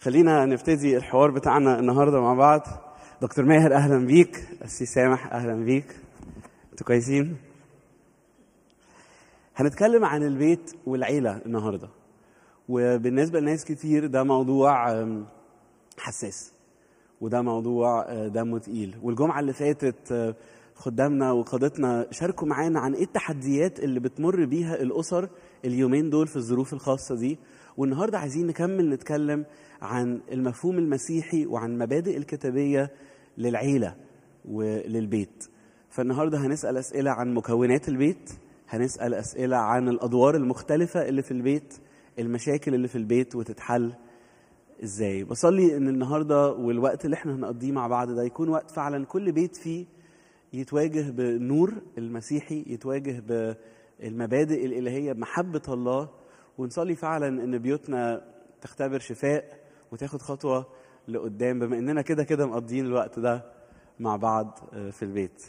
خلينا نبتدي الحوار بتاعنا النهارده مع بعض. دكتور ماهر أهلا بيك. السي سامح أهلا بيك. أنتوا كويسين؟ هنتكلم عن البيت والعيلة النهارده. وبالنسبة لناس كتير ده موضوع حساس. وده موضوع آه، دمه تقيل. والجمعة اللي فاتت آه، خدامنا وقادتنا شاركوا معانا عن إيه التحديات اللي بتمر بيها الأسر اليومين دول في الظروف الخاصة دي. والنهارده عايزين نكمل نتكلم عن المفهوم المسيحي وعن مبادئ الكتابية للعيلة وللبيت. فالنهارده هنسأل أسئلة عن مكونات البيت هنسأل أسئلة عن الأدوار المختلفة اللي في البيت المشاكل اللي في البيت وتتحل إزاي. بصلي إن النهارده والوقت اللي إحنا هنقضيه مع بعض ده يكون وقت فعلا كل بيت فيه يتواجه بالنور المسيحي يتواجه بالمبادئ الإلهية بمحبه الله ونصلي فعلا إن بيوتنا تختبر شفاء وتاخد خطوة لقدام بما إننا كده كده مقضيين الوقت ده مع بعض آه، في البيت.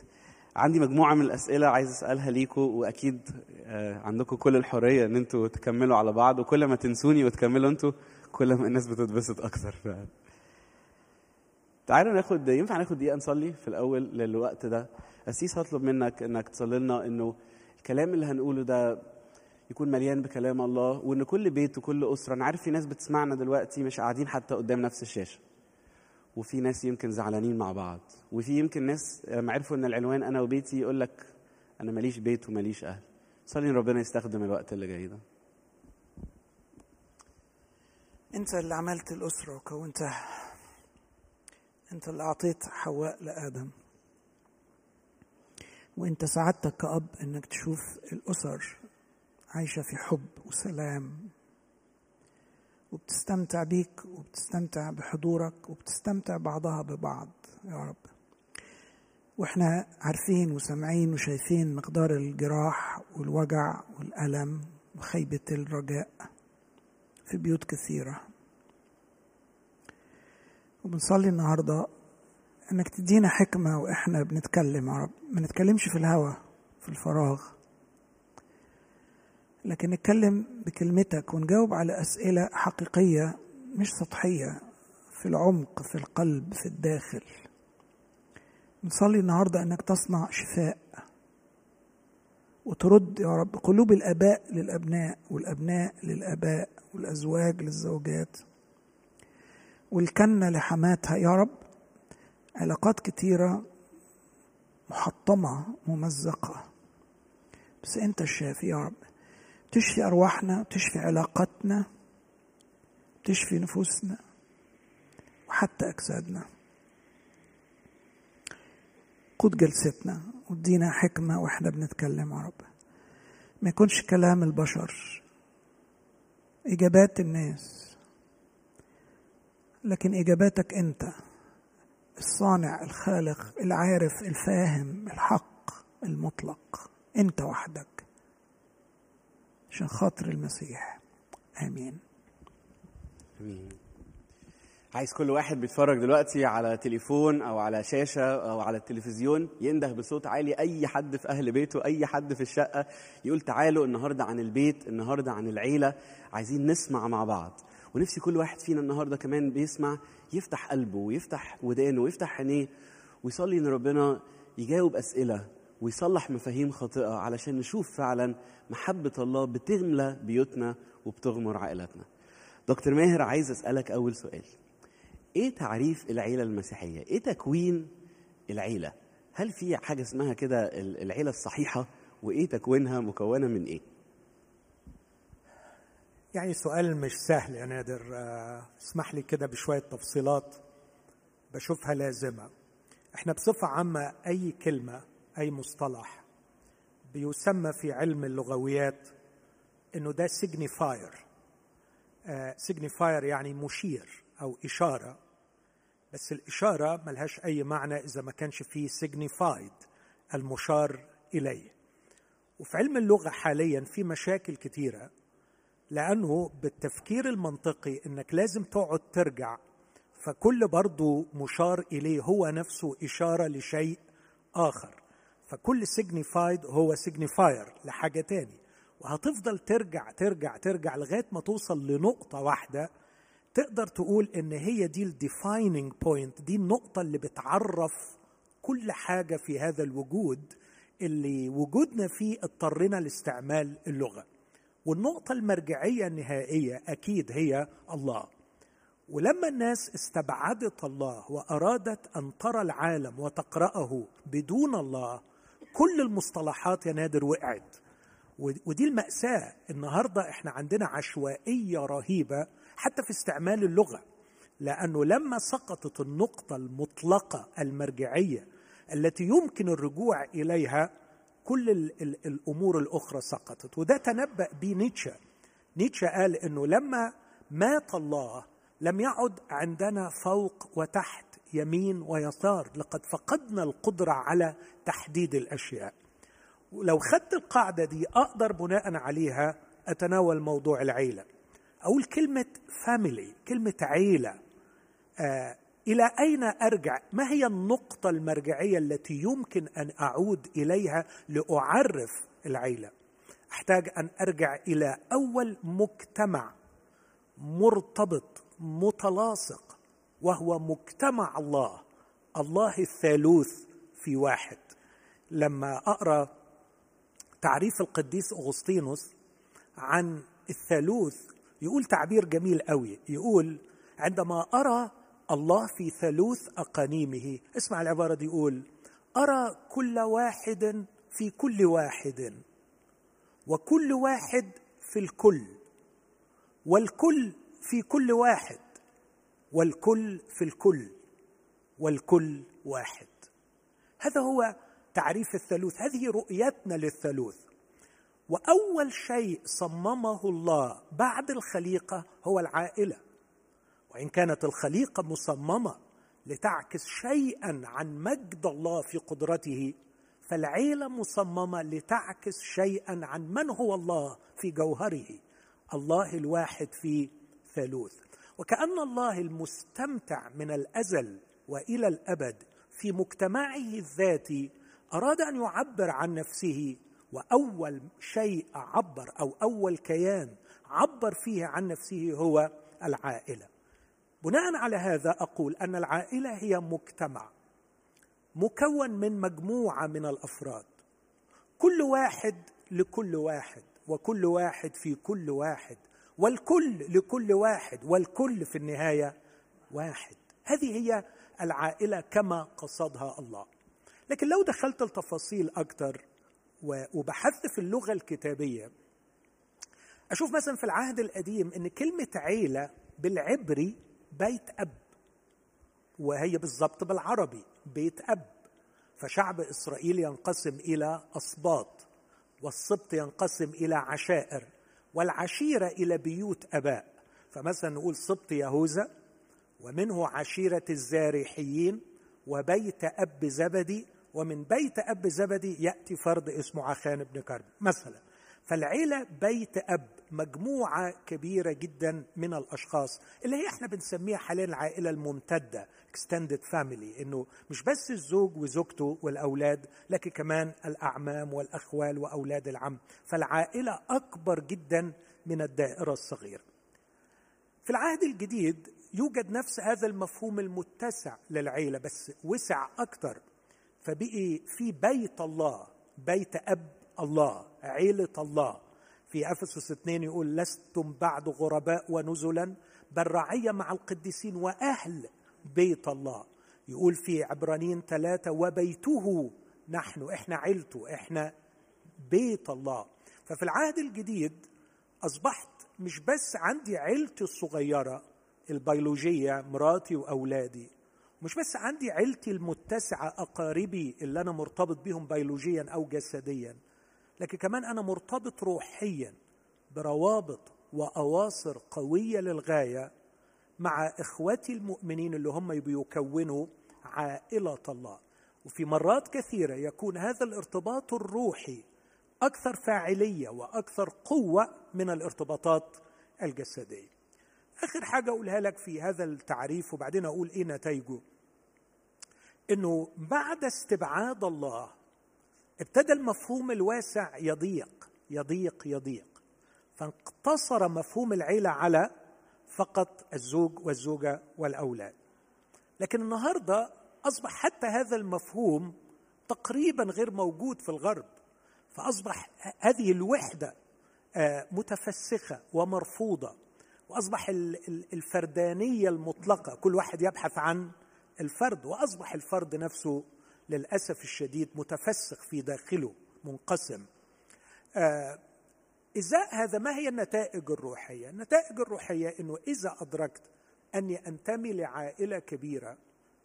عندي مجموعة من الأسئلة عايز أسألها ليكم وأكيد آه، عندكم كل الحرية إن أنتوا تكملوا على بعض وكل ما تنسوني وتكملوا أنتوا كل ما الناس بتتبسط أكتر. تعالوا ناخد ينفع ناخد دقيقة نصلي في الأول للوقت ده؟ أسيس هطلب منك إنك تصلي لنا إنه الكلام اللي هنقوله ده يكون مليان بكلام الله وإن كل بيت وكل أسرة أنا عارف في ناس بتسمعنا دلوقتي مش قاعدين حتى قدام نفس الشاشة وفي ناس يمكن زعلانين مع بعض وفي يمكن ناس لما عرفوا إن العنوان أنا وبيتي يقول لك أنا ماليش بيت وماليش أهل. صلي ربنا يستخدم الوقت اللي جاي ده. أنت اللي عملت الأسرة وكونتها. أنت اللي أعطيت حواء لآدم. وأنت سعادتك كأب إنك تشوف الأسر عايشة في حب وسلام وبتستمتع بيك وبتستمتع بحضورك وبتستمتع بعضها ببعض يا رب. وإحنا عارفين وسامعين وشايفين مقدار الجراح والوجع والألم وخيبة الرجاء في بيوت كثيرة. وبنصلي النهارده إنك تدينا حكمة وإحنا بنتكلم يا رب. ما نتكلمش في الهوى في الفراغ. لكن نتكلم بكلمتك ونجاوب على أسئلة حقيقية مش سطحية في العمق في القلب في الداخل. نصلي النهارده أنك تصنع شفاء وترد يا رب قلوب الآباء للأبناء والأبناء للآباء والأزواج للزوجات. والكنة لحماتها يا رب علاقات كتيرة محطمة ممزقة. بس أنت الشافي يا رب. تشفي أرواحنا وتشفي علاقاتنا تشفي نفوسنا وحتى أجسادنا. قود جلستنا وادينا حكمة وإحنا بنتكلم يا رب. ما يكونش كلام البشر إجابات الناس. لكن إجاباتك أنت الصانع الخالق العارف الفاهم الحق المطلق. أنت وحدك. عشان خاطر المسيح. آمين. آمين. عايز كل واحد بيتفرج دلوقتي على تليفون أو على شاشة أو على التلفزيون ينده بصوت عالي. أي حد في أهل بيته أي حد في الشقة يقول تعالوا النهارده عن البيت النهارده عن العيلة. عايزين نسمع مع بعض. ونفسي كل واحد فينا النهارده كمان بيسمع يفتح قلبه ويفتح ودانه ويفتح عينيه ويصلي إن ربنا يجاوب أسئلة ويصلح مفاهيم خاطئة علشان نشوف فعلا محبة الله بتملى بيوتنا وبتغمر عائلاتنا. دكتور ماهر عايز أسألك أول سؤال. إيه تعريف العيلة المسيحية؟ إيه تكوين العيلة؟ هل في حاجة اسمها كده العيلة الصحيحة وإيه تكوينها مكونة من إيه؟ يعني سؤال مش سهل يا نادر آه، اسمح لي كده بشوية تفصيلات بشوفها لازمة إحنا بصفة عامة أي كلمة أي مصطلح بيسمى في علم اللغويات إنه ده signifier signifier يعني مشير أو إشارة. بس الإشارة ملهاش أي معنى إذا ما كانش فيه signified المشار إليه. وفي علم اللغة حاليا في مشاكل كتيرة لأنه بالتفكير المنطقي إنك لازم تقعد ترجع فكل برضه مشار إليه هو نفسه إشارة لشيء آخر. فكل signified هو signifier لحاجة تاني. وهتفضل ترجع ترجع ترجع لغاية ما توصل لنقطة واحدة تقدر تقول إن هي دي ال defining point دي النقطة اللي بتعرف كل حاجة في هذا الوجود اللي وجودنا فيه اضطرنا لاستعمال اللغة. والنقطة المرجعية النهائية أكيد هي الله. ولما الناس استبعدت الله وأرادت أن ترى العالم وتقرأه بدون الله كل المصطلحات يا نادر وقعت. ودي المأساة. النهاردة إحنا عندنا عشوائية رهيبة حتى في استعمال اللغة لأنه لما سقطت النقطة المطلقة المرجعية التي يمكن الرجوع إليها كل ال ال الأمور الأخرى سقطت. وده تنبأ به نيتشه. نيتشه قال أنه لما مات الله لم يعد عندنا فوق وتحت يمين ويسار. لقد فقدنا القدرة على تحديد الأشياء. ولو خدت القاعدة دي أقدر بناء عليها أتناول موضوع العيلة. أقول كلمة فاميلي كلمة عيلة. آه إلى أين أرجع؟ ما هي النقطة المرجعية التي يمكن أن أعود إليها لأعرف العيلة؟ أحتاج أن أرجع إلى أول مجتمع مرتبط متلاصق. وهو مجتمع الله الله الثالوث في واحد. لما أقرأ تعريف القديس أغسطينوس عن الثالوث يقول تعبير جميل قوي. يقول عندما أرى الله في ثالوث اقانيمه اسمع العبارة دي يقول أرى كل واحد في كل واحد وكل واحد في الكل والكل في كل واحد والكل في الكل والكل واحد. هذا هو تعريف الثالوث. هذه رؤيتنا للثالوث. وأول شيء صممه الله بعد الخليقة هو العائلة. وإن كانت الخليقة مصممة لتعكس شيئا عن مجد الله في قدرته فالعيلة مصممة لتعكس شيئا عن من هو الله في جوهره. الله الواحد في ثالوث. وكأن الله المستمتع من الأزل وإلى الأبد في مجتمعه الذاتي أراد أن يعبر عن نفسه وأول شيء عبر أو أول كيان عبر فيه عن نفسه هو العائلة. بناء على هذا أقول أن العائلة هي مجتمع مكون من مجموعة من الأفراد. كل واحد لكل واحد وكل واحد في كل واحد. والكل لكل واحد والكل في النهاية واحد. هذه هي العائلة كما قصدها الله. لكن لو دخلت التفاصيل أكثر وبحثت في اللغة الكتابية أشوف مثلا في العهد القديم إن كلمة عيلة بالعبري بيت أب وهي بالضبط بالعربي بيت أب. فشعب إسرائيل ينقسم إلى اسباط والسبط ينقسم إلى عشائر. والعشيرة إلى بيوت أباء. فمثلا نقول سبط يهوذا ومنه عشيرة الزارحيين وبيت أب زبدي ومن بيت أب زبدي يأتي فرد اسمه عخان بن كرمي. مثلا فالعيلة بيت أب مجموعة كبيرة جدا من الأشخاص اللي هي إحنا بنسميها حاليا العائلة الممتدة extended family إنه مش بس الزوج وزوجته والأولاد لكن كمان الأعمام والأخوال وأولاد العم. فالعائلة أكبر جدا من الدائرة الصغيرة. في العهد الجديد يوجد نفس هذا المفهوم المتسع للعيلة بس وسع أكثر فبقي في بيت الله بيت أب الله. عيلة الله. في أفسس اثنين يقول لستم بعد غرباء ونزلا بل رعيه مع القديسين وأهل بيت الله. يقول في عبرانيين ثلاثة وبيته نحن إحنا عيلته إحنا بيت الله. ففي العهد الجديد أصبحت مش بس عندي عيلتي الصغيرة البيولوجية مراتي وأولادي مش بس عندي عيلتي المتسعة أقاربي اللي أنا مرتبط بهم بيولوجيا أو جسديا لكن كمان أنا مرتبط روحيا بروابط وأواصر قوية للغاية مع إخواتي المؤمنين اللي هم بيكونوا عائلة الله. وفي مرات كثيرة يكون هذا الارتباط الروحي أكثر فاعلية وأكثر قوة من الارتباطات الجسدية. آخر حاجة أقولها لك في هذا التعريف وبعدين أقول إيه نتائجه إنه بعد استبعاد الله ابتدى المفهوم الواسع يضيق يضيق يضيق. فانقتصر مفهوم العيلة على فقط الزوج والزوجة والأولاد. لكن النهارده أصبح حتى هذا المفهوم تقريبا غير موجود في الغرب. فأصبح هذه الوحدة آه، متفسخة ومرفوضة. وأصبح الفردانية المطلقة. كل واحد يبحث عن الفرد. وأصبح الفرد نفسه للأسف الشديد متفسخ في داخله منقسم. آه، ازاء هذا ما هي النتائج الروحية؟ النتائج الروحية إنه إذا أدركت أني أنتمي لعائلة كبيرة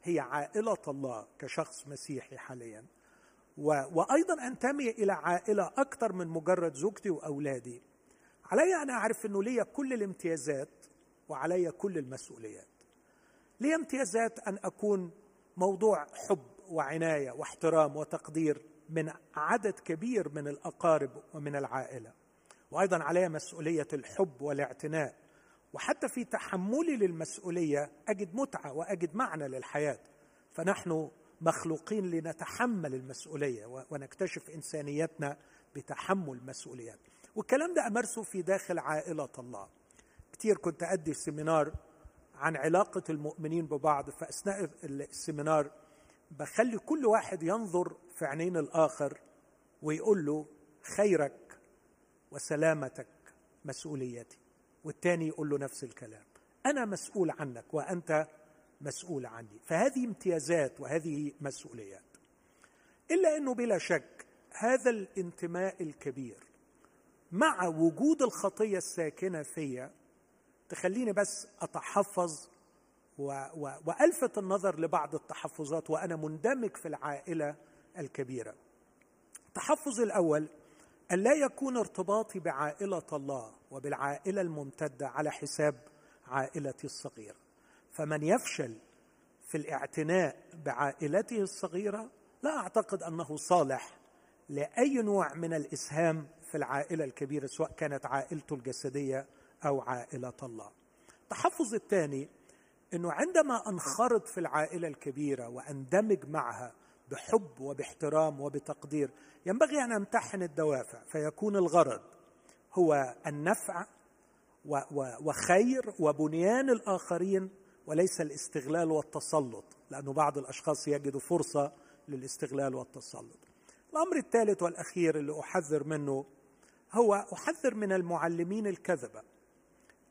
هي عائلة الله كشخص مسيحي حاليا وأيضا أنتمي إلى عائلة أكثر من مجرد زوجتي وأولادي. علي أن أعرف إنه لي كل الامتيازات وعلي كل المسؤوليات. لي امتيازات أن أكون موضوع حب وعناية واحترام وتقدير من عدد كبير من الأقارب ومن العائلة. وأيضا علي مسؤولية الحب والاعتناء. وحتى في تحملي للمسؤولية أجد متعة وأجد معنى للحياة. فنحن مخلوقين لنتحمل المسؤولية ونكتشف إنسانيتنا بتحمل مسؤوليات. والكلام ده امارسه في داخل عائلة الله. كتير كنت أدي seminar عن علاقة المؤمنين ببعض فأثناء ال seminar بخلي كل واحد ينظر في عينين الآخر ويقول له خيرك وسلامتك مسؤوليتي والتاني يقول له نفس الكلام أنا مسؤول عنك وأنت مسؤول عني. فهذه امتيازات وهذه مسؤوليات. إلا إنه بلا شك هذا الانتماء الكبير مع وجود الخطية الساكنة فيا تخليني بس أتحفظ و و وألفت النظر لبعض التحفظات وأنا مندمج في العائلة الكبيرة التحفظ الأول أن لا يكون ارتباطي بعائلة الله وبالعائلة الممتدة على حساب عائلتي الصغيرة فمن يفشل في الاعتناء بعائلته الصغيرة لا أعتقد أنه صالح لأي نوع من الإسهام في العائلة الكبيرة سواء كانت عائلته الجسدية أو عائلة الله. التحفظ الثاني إنه عندما أنخرط في العائلة الكبيرة وأندمج معها بحب وباحترام وبتقدير ينبغي أن امتحن الدوافع فيكون الغرض هو النفع وخير وبنيان الآخرين وليس الاستغلال والتسلط لأنه بعض الأشخاص يجدوا فرصة للاستغلال والتسلط. الأمر الثالث والأخير اللي أحذر منه هو أحذر من المعلمين الكذبة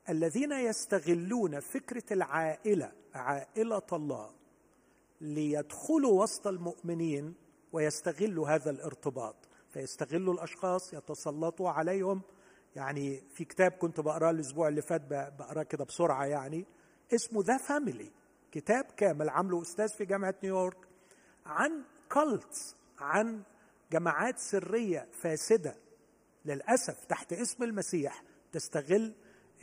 الذين يستغلون فكرة العائلة عائلة الله ليدخلوا وسط المؤمنين ويستغلوا هذا الارتباط. فيستغلوا الأشخاص يتسلطوا عليهم. يعني في كتاب كنت بقرأه الأسبوع اللي فات بقرأه كده بسرعة يعني. اسمه The Family كتاب كامل عامله أستاذ في جامعة نيويورك. عن cults عن جماعات سرية فاسدة للأسف تحت اسم المسيح تستغل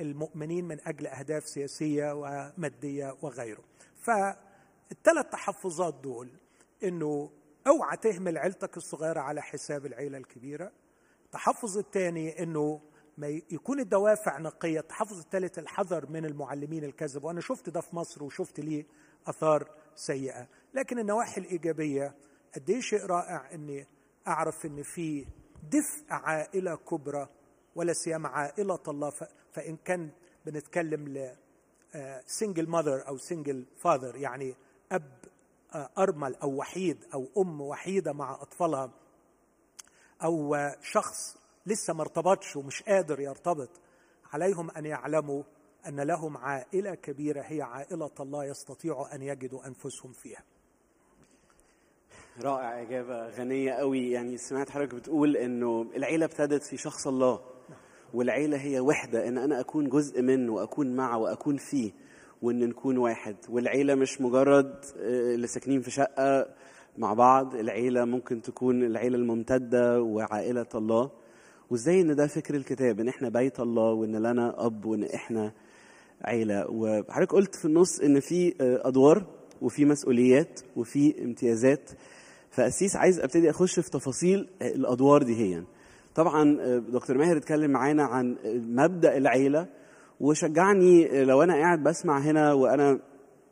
المؤمنين من أجل أهداف سياسية ومادية وغيره. فالثلاث تحفظات دول إنه أوعى تهمل عيلتك الصغيرة على حساب العيلة الكبيرة. التحفظ الثاني إنه ما يكون الدوافع نقية، التحفظ الثالث الحذر من المعلمين الكذب وأنا شفت ده في مصر وشفت ليه آثار سيئة، لكن النواحي الإيجابية قد إيه شيء رائع إني أعرف إن في دفء عائلة كبرى ولا سيما عائلة الله فإن كان بنتكلم ل single mother أو single father يعني أب آه، أرمل أو وحيد أو أم وحيدة مع أطفالها أو شخص لسه ما ارتبطش ومش قادر يرتبط عليهم أن يعلموا أن لهم عائلة كبيرة هي عائلة الله يستطيعوا أن يجدوا أنفسهم فيها. رائع إجابة غنية قوي. يعني سمعت حضرتك بتقول إنه العيلة ابتدت في شخص الله. والعيلة هي وحدة إن أنا أكون جزء منه وأكون معه وأكون فيه وإن نكون واحد. والعيلة مش مجرد آه، اللي ساكنين في شقة مع بعض العيلة ممكن تكون العيلة الممتدة وعائلة الله. وإزاي إن ده فكر الكتاب؟ إن إحنا بيت الله وإن لنا أب وإن إحنا عيلة. وحضرتك قلت في النص إن في آه، أدوار وفي مسؤوليات وفي امتيازات. فأسيس عايز أبتدي أخش في تفاصيل الأدوار دي هي. طبعا آه، دكتور ماهر اتكلم معانا عن مبدأ العيلة وشجعني آه، لو أنا قاعد بسمع هنا وأنا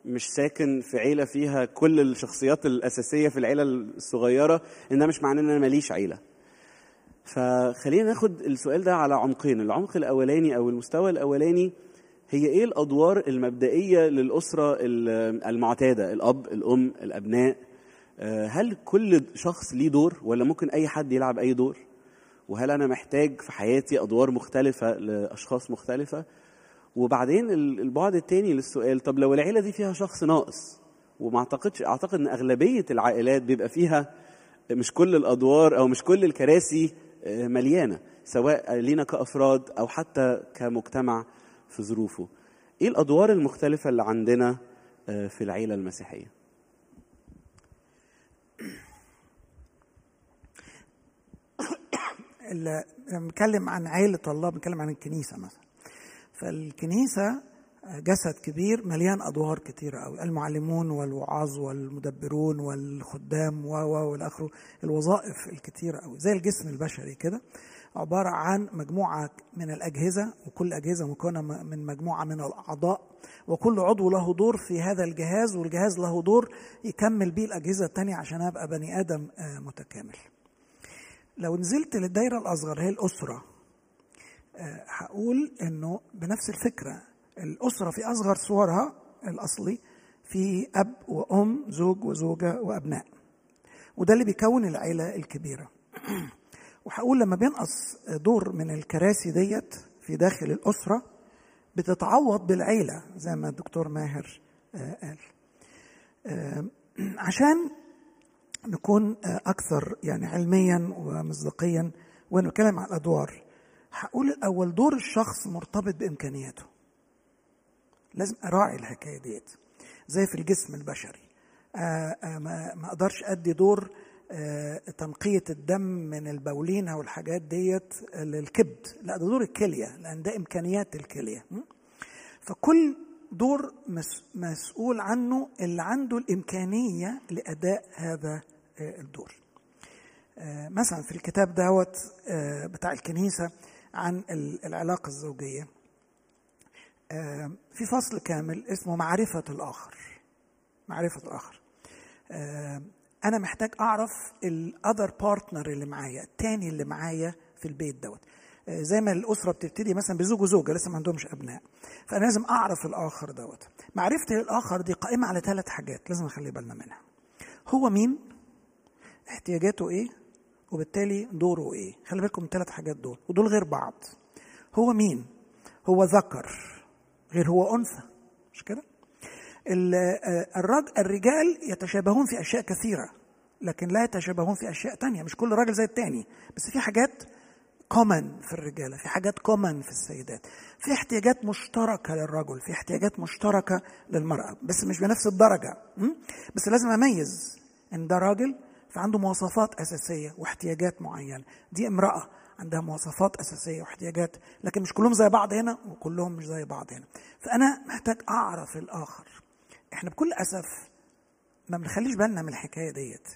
مش ساكن في عيلة فيها كل الشخصيات الأساسية في العيلة الصغيرة ان ده مش معناه إن أنا ماليش عيلة. فخلينا ناخد السؤال ده على عمقين العمق الأولاني أو المستوى الأولاني هي إيه الأدوار المبدئية للأسرة ال- المعتادة؟ الأب الأم الأبناء. آه، هل كل شخص ليه دور ولا ممكن أي حد يلعب أي دور؟ وهل أنا محتاج في حياتي أدوار مختلفة لأشخاص مختلفة؟ وبعدين ال- البعد التاني للسؤال طب لو العيلة دي فيها شخص ناقص وما اعتقدش أعتقد إن أغلبية العائلات بيبقى فيها مش كل الأدوار أو مش كل الكراسي آه، مليانة سواء لينا كأفراد أو حتى كمجتمع في ظروفه. إيه الأدوار المختلفة اللي عندنا آه، في العيلة المسيحية؟ لما بنتكلم عن عيلة الله بنتكلم عن الكنيسة مثلا. فالكنيسة جسد كبير مليان أدوار كتيرة أوي. المعلمون والوعاظ والمدبرون والخدام و و والى آخره الوظائف الكتيرة أوي. زي الجسم البشري كده. عبارة عن مجموعة من الأجهزة وكل أجهزة مكونة من مجموعة من الأعضاء وكل عضو له دور في هذا الجهاز والجهاز له دور يكمل بيه الأجهزة التانية عشان أبقى بني آدم آه، متكامل. لو نزلت للدايرة الأصغر هي الأسرة آه، هقول إنه بنفس الفكرة. الأسرة في أصغر صورها الأصلي في أب وأم زوج وزوجة وأبناء. وده اللي بيكون العيلة الكبيرة. وهقول لما بينقص دور من الكراسي ديت في داخل الأسرة بتتعوض بالعيلة زي ما الدكتور ماهر آه، قال. آه، عشان نكون آه، أكثر يعني علميا ومصداقيا ونتكلم عن الأدوار هقول الأول دور الشخص مرتبط بإمكانياته. لازم أراعي الحكاية ديت. زي في الجسم البشري. آه، آه، ما أقدرش أدي دور تنقية الدم من البولين أو الحاجات ديت للكبد. لا ده دور الكلية لأن ده إمكانيات الكلية? فكل دور مس- مسؤول عنه اللي عنده الإمكانية لأداء هذا الدور. آه، مثلا في الكتاب دوت آه، بتاع الكنيسة عن ال- العلاقة الزوجية. آه، في فصل كامل اسمه معرفة الآخر. معرفة الآخر. أنا محتاج أعرف الأذر بارتنر اللي معايا التاني اللي معايا في البيت دوت. زي ما الأسرة بتبتدي مثلا بزوج وزوجة لسه ما عندهمش أبناء. فأنا لازم أعرف الآخر دوت. معرفتي للآخر دي قائمة على ثلاث حاجات لازم نخلي بالنا منها. هو مين؟ احتياجاته إيه؟ وبالتالي دوره إيه؟ خلي بالكم ثلاث حاجات دول ودول غير بعض. هو مين؟ هو ذكر غير هو أنثى. مش كده؟ آه، الرج- الرجال يتشابهون في أشياء كثيرة لكن لا يتشابهون في أشياء تانية. مش كل راجل زي التاني بس في حاجات common في الرجالة في حاجات common في السيدات. في احتياجات مشتركة للرجل في احتياجات مشتركة للمرأة. بس مش بنفس الدرجة? بس لازم أميز إن ده راجل فعنده مواصفات أساسية واحتياجات معينة. دي امرأة عندها مواصفات أساسية واحتياجات لكن مش كلهم زي بعض هنا وكلهم مش زي بعض هنا. فأنا محتاج أعرف الآخر. إحنا بكل أسف ما بنخليش بالنا من الحكاية ديت.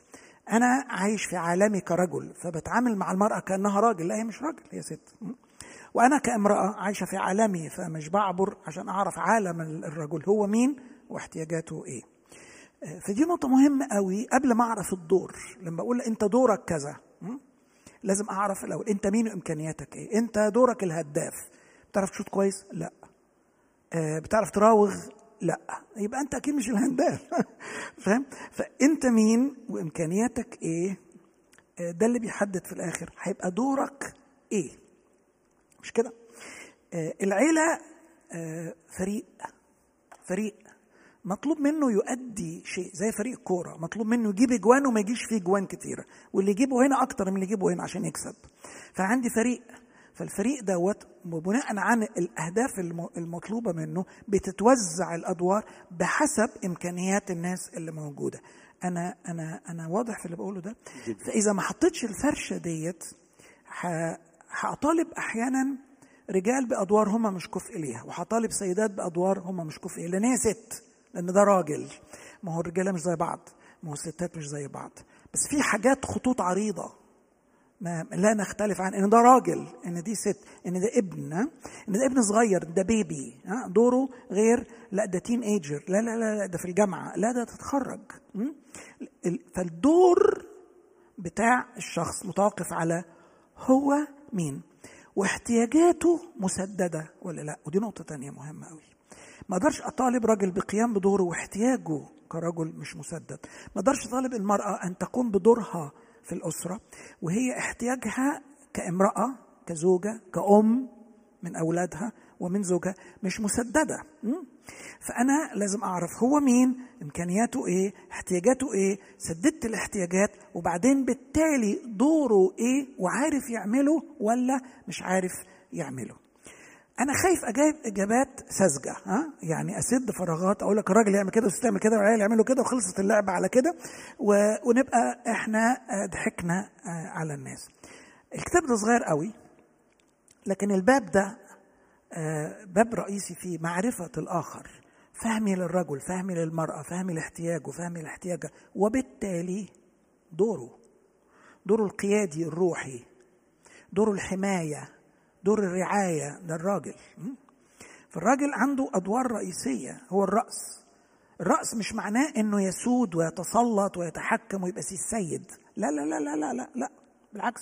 أنا عايش في عالمي كرجل فبتعامل مع المرأة كأنها راجل. لا هي مش راجل هي ست. م? وأنا كامرأة عايشة في عالمي فمش بعبر عشان أعرف عالم الرجل هو مين واحتياجاته آه، فدي نقطة مهمة قوي قبل ما أعرف الدور. لما أقول أنت دورك كذا? لازم أعرف الأول أنت مين وإمكانياتك إيه؟ أنت دورك الهداف. بتعرف تشوط كويس؟ لأ. آه، بتعرف تراوغ؟ لأ. يبقى أنت أكيد مش الهداف. فاهم؟ فأنت مين وإمكانياتك إيه؟ آه، ده اللي بيحدد في الآخر هيبقى دورك إيه. مش كده؟ آه، العيلة آه، فريق. فريق. مطلوب منه يؤدي شيء زي فريق كورة. مطلوب منه يجيب إجوان وما يجيش فيه إجوان كتيره واللي يجيبه هنا أكتر من اللي يجيبه هنا عشان يكسب. فعندي فريق. فالفريق دوت بناء عن الأهداف الم- المطلوبة منه بتتوزع الأدوار بحسب إمكانيات الناس اللي موجودة. أنا أنا أنا واضح في اللي بقوله ده؟ فإذا ما حطيتش الفرشة ديت هطالب أحيانا رجال بأدوار هم مش كفء ليها وهطالب سيدات بأدوار هم مش كفء لأن هي ست. لأن ده راجل. ما هو الرجالة مش زي بعض ما هو الستات مش زي بعض. بس في حاجات خطوط عريضة ما لا نختلف عن إن ده راجل إن دي ست إن ده ابن؟ إن ده ابن صغير ده بيبي؟ دوره غير لا ده تين ايجر لا لا لا لا، ده في الجامعة لا ده تتخرج فالدور بتاع الشخص متوقف على هو مين؟ واحتياجاته مسددة ولا لا؟ ودي نقطة تانية مهمة قوي ما أقدرش أطالب راجل بقيام بدوره واحتياجه كرجل مش مسدد. ما أقدرش اطالب المرأة أن تقوم بدورها في الأسرة وهي احتياجها كامرأة كزوجة كأم من أولادها ومن زوجها مش مسددة. فأنا لازم أعرف هو مين إمكانياته إيه احتياجاته إيه سددت الاحتياجات وبعدين بالتالي دوره إيه وعارف يعمله ولا مش عارف يعمله. أنا خايف اجاوب إجابات ساذجة ها؟ يعني أسد فراغات أقول لك الراجل يعمل كده والست تعمل كده والعيال يعملوا كده وخلصت اللعبة على كده ونبقى إحنا ضحكنا على الناس. الكتاب ده صغير قوي لكن الباب ده باب رئيسي فيه معرفة الآخر فهمي للرجل فهمي للمرأة فهمي لاحتياجه فهمي لاحتياجها وبالتالي دوره دوره القيادي الروحي دوره الحماية دور الرعاية للراجل. فالراجل عنده أدوار رئيسية هو الرأس. الرأس مش معناه إنه يسود ويتسلط ويتحكم ويبقى سي السيد. لا لا لا لا لا لا, لا. بالعكس.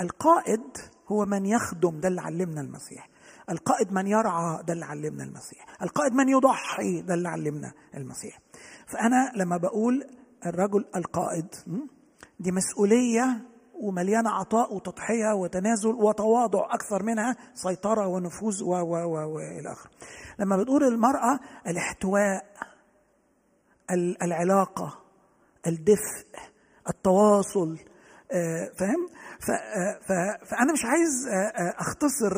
القائد هو من يخدم ده اللي علمنا المسيح. القائد من يرعى ده اللي علمنا المسيح. القائد من يضحي ده اللي علمنا المسيح. فأنا لما بقول الرجل القائد دي مسؤولية ومليانة عطاء وتضحية وتنازل وتواضع أكثر منها سيطرة ونفوذ و و و وإلى آخره. لما بتقول المرأة الاحتواء العلاقة الدفء التواصل فاهم؟ فأنا مش عايز أختصر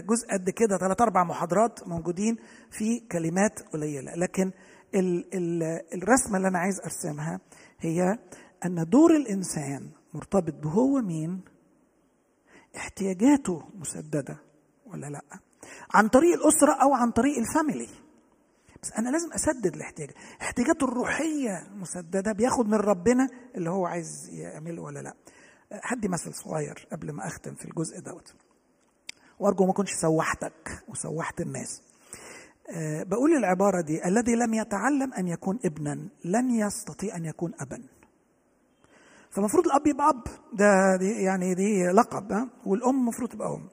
جزء قد كده ثلاث أربع محاضرات موجودين في كلمات قليلة. لكن ال ال الرسمة اللي أنا عايز أرسمها هي أن دور الإنسان مرتبط بهو مين؟ احتياجاته مسددة ولا لأ؟ عن طريق الأسرة أو عن طريق الفاميلي. بس أنا لازم أسدد الاحتياج. احتياجاته الروحية مسددة بياخد من ربنا اللي هو عايز يعمله ولا لأ. هدي مثل صغير قبل ما أختم في الجزء دوت. وأرجو ما أكونش سوحتك وسوحت الناس. أه بقول العبارة دي الذي لم يتعلم أن يكون ابنا لن يستطيع أن يكون أبا. فالمفروض الأب يبقى أب. ده دي يعني دي لقب ها؟ والأم المفروض تبقى أم.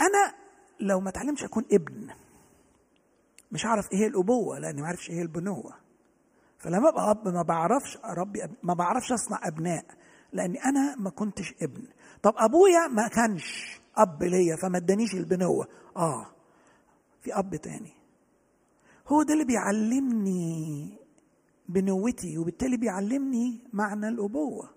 أنا لو ما اتعلمش أكون ابن مش هعرف إيه الأبوة لأني ما عارفش إيه البنوة. فلما أبقى أب ما بعرفش أربي أب ما بعرفش أصنع أبناء لأني أنا ما كنتش ابن. طب أبويا ما كانش أب ليا فما ادانيش البنوة. آه. في أب تاني. هو ده اللي بيعلمني بنوتي وبالتالي بيعلمني معنى الأبوة.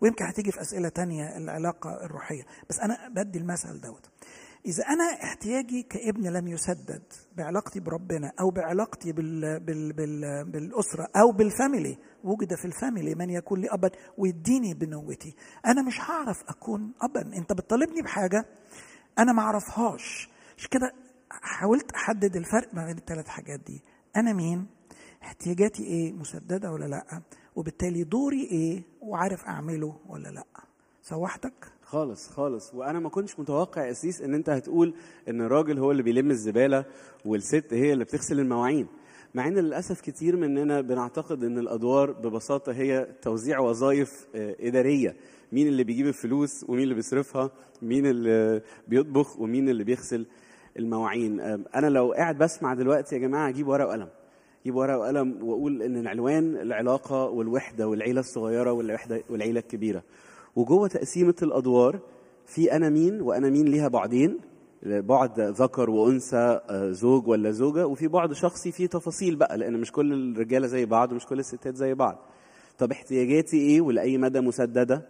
ويمكن هتيجي في أسئلة تانية العلاقة الروحية. بس أنا بدي المثل دوت. إذا أنا احتياجي كابن لم يسدد بعلاقتي بربنا أو بعلاقتي بال بال بال بالأسرة أو بال family وجد في ال family من يكون لي أبا ويديني بنوتي أنا مش هعرف أكون أبا. أنت بتطالبني بحاجة أنا ما أعرفهاش. مش كده حاولت أحدد الفرق ما بين الثلاث حاجات دي. أنا مين؟ احتياجاتي إيه؟ مسددة ولا لأ؟ وبالتالي دوري إيه وعارف أعمله ولا لأ. سوحتك؟ خالص خالص. وأنا ما كنتش متوقع اسيس إن أنت هتقول إن الراجل هو اللي بيلم الزبالة والست هي اللي بتغسل المواعين. مع إن للأسف كتير مننا بنعتقد إن الأدوار ببساطة هي توزيع وظائف إدارية. مين اللي بيجيب الفلوس ومين اللي بيصرفها؟ مين اللي بيطبخ ومين اللي بيغسل المواعين؟ أنا لو قاعد بسمع دلوقتي يا جماعة أجيب ورقة وقلم. أجيب ورقة وقلم وأقول إن العنوان العلاقة والوحدة والعيلة الصغيرة والوحدة والعيلة الكبيرة. وجوه تقسيمة الأدوار في أنا مين وأنا مين ليها بعدين بعد ذكر وأنثى زوج ولا زوجة وفي بعد شخصي فيه تفاصيل بقى لأن مش كل الرجالة زي بعض ومش كل الستات زي بعض. طب احتياجاتي إيه ولأي مدى مسددة؟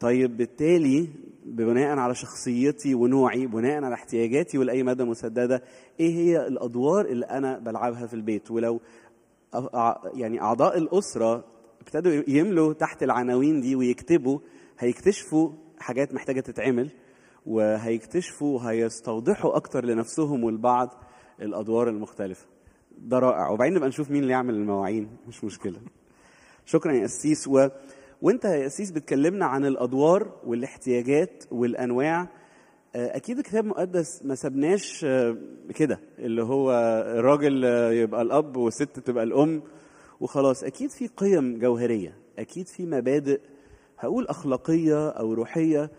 طيب بالتالي بناء على شخصيتي ونوعي بناء على احتياجاتي ولأي مدى مسددة إيه هي الأدوار اللي أنا بلعبها في البيت؟ ولو يعني أعضاء الأسرة ابتدوا يملوا تحت العناوين دي ويكتبوا هيكتشفوا حاجات محتاجة تتعمل وهيكتشفوا وهيستوضحوا أكتر لنفسهم والبعض الأدوار المختلفة. ده رائع. وبعدين نبقى نشوف مين اللي يعمل المواعين. مش مشكلة. شكرا يا أسيس. و... وانت يا أسيس بتكلمنا عن الأدوار والاحتياجات والأنواع أكيد الكتاب المقدس ما سبناش كده اللي هو الراجل يبقى الأب والست تبقى الأم وخلاص. أكيد في قيم جوهرية أكيد في مبادئ هقول أخلاقية أو روحية.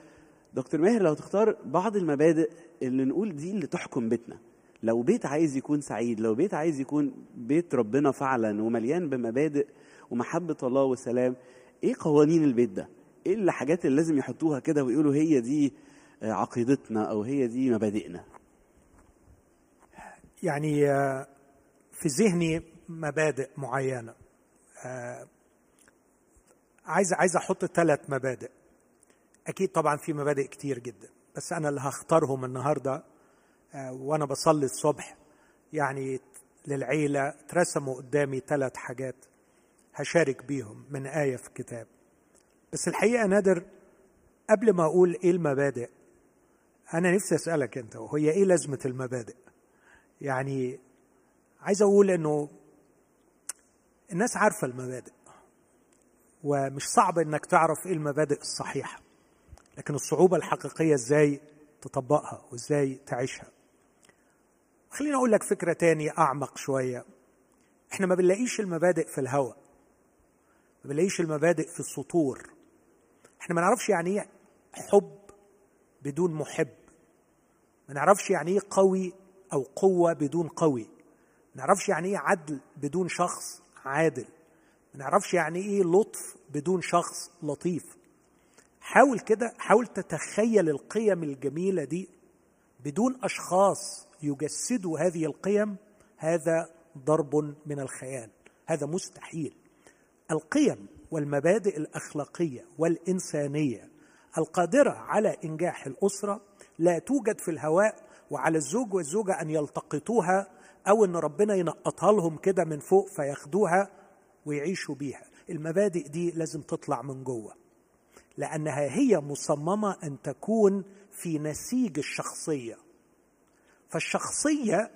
دكتور ماهر لو تختار بعض المبادئ اللي نقول دي اللي تحكم بيتنا. لو بيت عايز يكون سعيد لو بيت عايز يكون بيت ربنا فعلا ومليان بمبادئ ومحبة الله والسلام إيه قوانين البيت ده؟ إيه الحاجات اللي لازم يحطوها كده ويقولوا هي دي عقيدتنا أو هي دي مبادئنا؟ يعني في ذهني مبادئ معينة. عايز عايز أحط ثلاث مبادئ. أكيد طبعا في مبادئ كتير جدا بس أنا اللي هختارهم النهارده وأنا بصلي الصبح يعني للعيلة اترسموا قدامي ثلاث حاجات. هشارك بيهم من آية في كتاب بس الحقيقة نادر قبل ما أقول إيه المبادئ أنا نفسي أسألك أنت وهي إيه لازمة المبادئ؟ يعني عايز أقول إنه الناس عارفة المبادئ ومش صعب إنك تعرف إيه المبادئ الصحيحة لكن الصعوبة الحقيقية إزاي تطبقها وإزاي تعيشها. خليني أقول لك فكرة تاني أعمق شوية. إحنا ما بنلاقيش المبادئ في الهوى ما بنلاقيش المبادئ في السطور. إحنا ما نعرفش يعني إيه حب بدون محب. ما نعرفش يعني إيه قوي أو قوة بدون قوي. ما نعرفش يعني إيه عدل بدون شخص عادل. ما نعرفش يعني إيه لطف بدون شخص لطيف. حاول كده حاول تتخيل القيم الجميلة دي بدون أشخاص يجسدوا هذه القيم. هذا ضرب من الخيال. هذا مستحيل. القيم والمبادئ الأخلاقية والإنسانية القادرة على إنجاح الأسرة لا توجد في الهواء وعلى الزوج والزوجة أن يلتقطوها أو أن ربنا ينقطها لهم كده من فوق فياخدوها ويعيشوا بيها. المبادئ دي لازم تطلع من جوه لأنها هي مصممة أن تكون في نسيج الشخصية. فالشخصية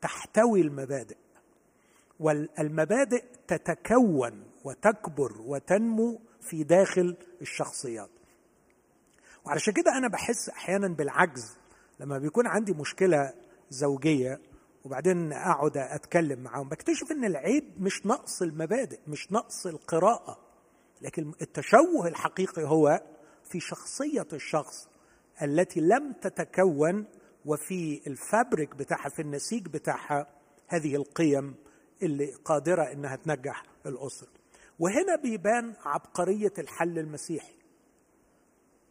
تحتوي المبادئ والمبادئ تتكون وتكبر وتنمو في داخل الشخصيات. وعلشان كده أنا بحس أحيانا بالعجز لما بيكون عندي مشكلة زوجية وبعدين أقعد أتكلم معاهم بكتشف إن العيب مش نقص المبادئ مش نقص القراءة لكن التشوه الحقيقي هو في شخصية الشخص التي لم تتكون وفي الفابريك بتاعها في النسيج بتاعها هذه القيم اللي قادرة إنها تنجح الأسرة. وهنا بيبان عبقرية الحل المسيحي.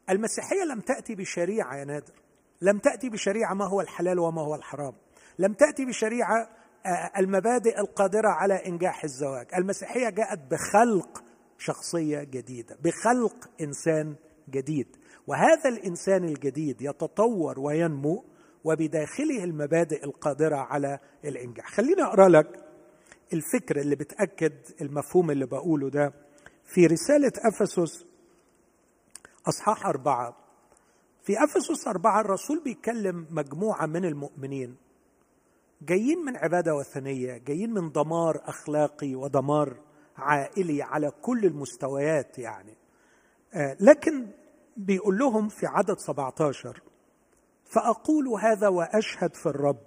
المسيحية لم تأتي بشريعة يا نادر. لم تأتي بشريعة ما هو الحلال وما هو الحرام. لم تأتي بشريعة المبادئ القادرة على إنجاح الزواج. المسيحية جاءت بخلق شخصية جديدة بخلق إنسان جديد. وهذا الإنسان الجديد يتطور وينمو وبداخله المبادئ القادرة على الإنجاح. خليني أقرأ لك الفكر اللي بتأكد المفهوم اللي بقوله ده. في رسالة أفسس أصحاح أربعة. في أفسس أربعة الرسول بيكلم مجموعة من المؤمنين جايين من عبادة وثنية جايين من دمار أخلاقي ودمار عائلي على كل المستويات يعني. آه لكن بيقول لهم في عدد 17 فأقول هذا وأشهد في الرب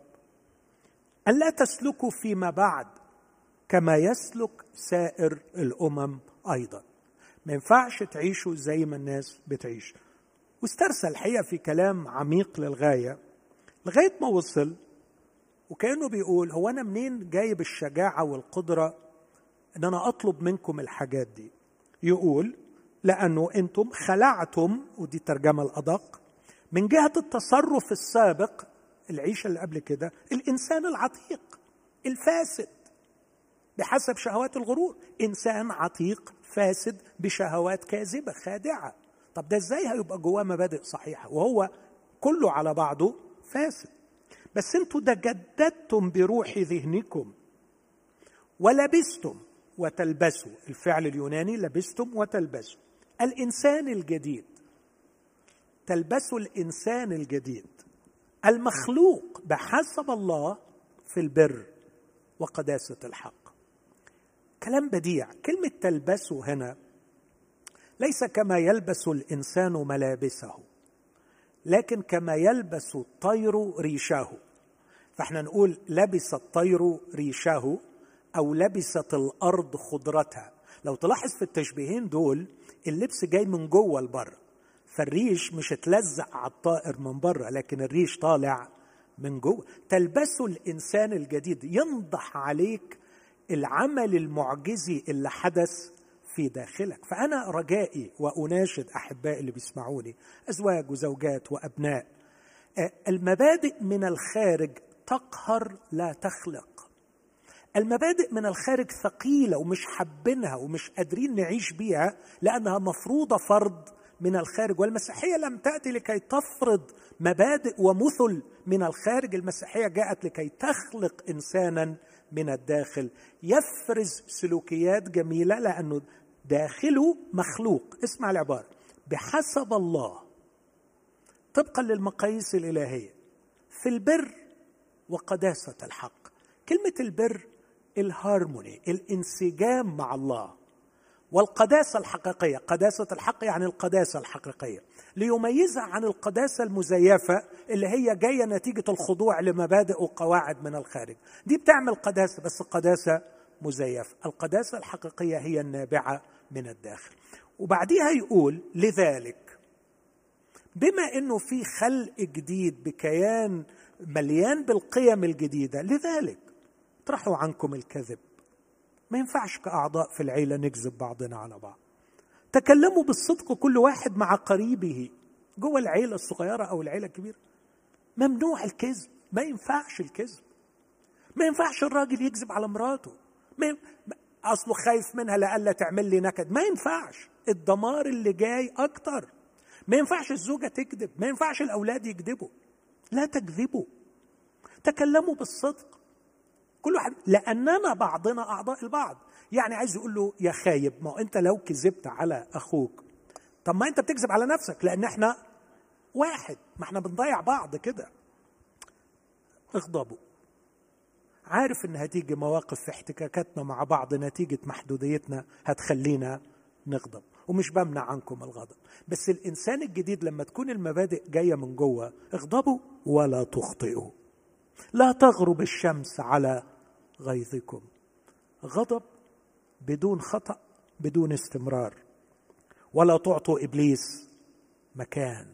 أن لا تسلكوا فيما بعد. كما يسلك سائر الأمم أيضا. ما ينفعش تعيشوا زي ما الناس بتعيش. واسترسل الحقيقة في كلام عميق للغاية لغاية ما وصل وكأنه بيقول هو أنا منين جايب الشجاعة والقدرة إن أنا أطلب منكم الحاجات دي؟ يقول لأنه أنتم خلعتم ودي الترجمة الأدق من جهة التصرف السابق العيشة اللي قبل كده الإنسان العتيق الفاسد. بحسب شهوات الغرور. إنسان عتيق فاسد بشهوات كاذبة خادعة. طب ده إزاي هيبقى جواه مبادئ صحيحة؟ وهو كله على بعضه فاسد. بس أنتوا ده جددتم بروح ذهنكم. ولبستم وتلبسوا. الفعل اليوناني لبستم وتلبسوا. الإنسان الجديد. تلبسوا الإنسان الجديد. المخلوق بحسب الله في البر وقداسة الحق. كلام بديع. كلمة تلبسوا هنا ليس كما يلبس الإنسان ملابسه لكن كما يلبس الطير ريشه. فإحنا نقول لبس الطير ريشه أو لبست الأرض خضرتها. لو تلاحظ في التشبيهين دول اللبس جاي من جوه لبره فالريش مش اتلزق على الطائر من بره لكن الريش طالع من جوه. تلبسه الإنسان الجديد ينضح عليك العمل المعجزي اللي حدث في داخلك. فأنا رجائي وأناشد أحبائي اللي بيسمعوني أزواج وزوجات وأبناء آه، المبادئ من الخارج تقهر لا تخلق. المبادئ من الخارج ثقيلة ومش حابينها ومش قادرين نعيش بيها لأنها مفروضة فرض من الخارج. والمسيحية لم تأتي لكي تفرض مبادئ ومثل من الخارج. المسيحية جاءت لكي تخلق إنسانا من الداخل. يفرز سلوكيات جميلة لأنه داخله مخلوق. اسمع العبارة. بحسب الله. طبقا للمقاييس الإلهية. في البر وقداسة الحق. كلمة البر الهارموني الانسجام مع الله. والقداسة الحقيقية. قداسة الحق يعني القداسة الحقيقية. ليميزها عن القداسة المزيفة اللي هي جاية نتيجة الخضوع لمبادئ وقواعد من الخارج. دي بتعمل قداسة بس قداسة مزيفة. القداسة الحقيقية هي النابعة من الداخل. وبعديها يقول لذلك بما إنه في خلق جديد بكيان مليان بالقيم الجديدة لذلك اطرحوا عنكم الكذب. ما ينفعش كأعضاء في العيلة نكذب بعضنا على بعض. تكلموا بالصدق كل واحد مع قريبه جوه العيلة الصغيرة أو العيلة الكبيرة. ممنوع الكذب ما ينفعش الكذب. ما ينفعش الراجل يكذب على مراته. ما أصله خايف منها لألا تعمل لي نكد. ما ينفعش. الدمار اللي جاي أكتر. ما ينفعش الزوجة تكذب. ما ينفعش الأولاد يكذبوا. لا تكذبوا. تكلموا بالصدق. كل واحد لأننا بعضنا أعضاء البعض. يعني عايز يقول له يا خايب ما أنت لو كذبت على أخوك طب ما أنت بتكذب على نفسك لأن إحنا واحد ما إحنا بنضيع بعض كده. اغضبوا. عارف إن هتيجي مواقف في احتكاكاتنا مع بعض نتيجة محدوديتنا هتخلينا نغضب. ومش بمنع عنكم الغضب. بس الإنسان الجديد لما تكون المبادئ جاية من جوه اغضبوا ولا تخطئوا. لا تغرب الشمس على غيظكم. غضب بدون خطأ بدون استمرار. ولا تعطوا إبليس مكان.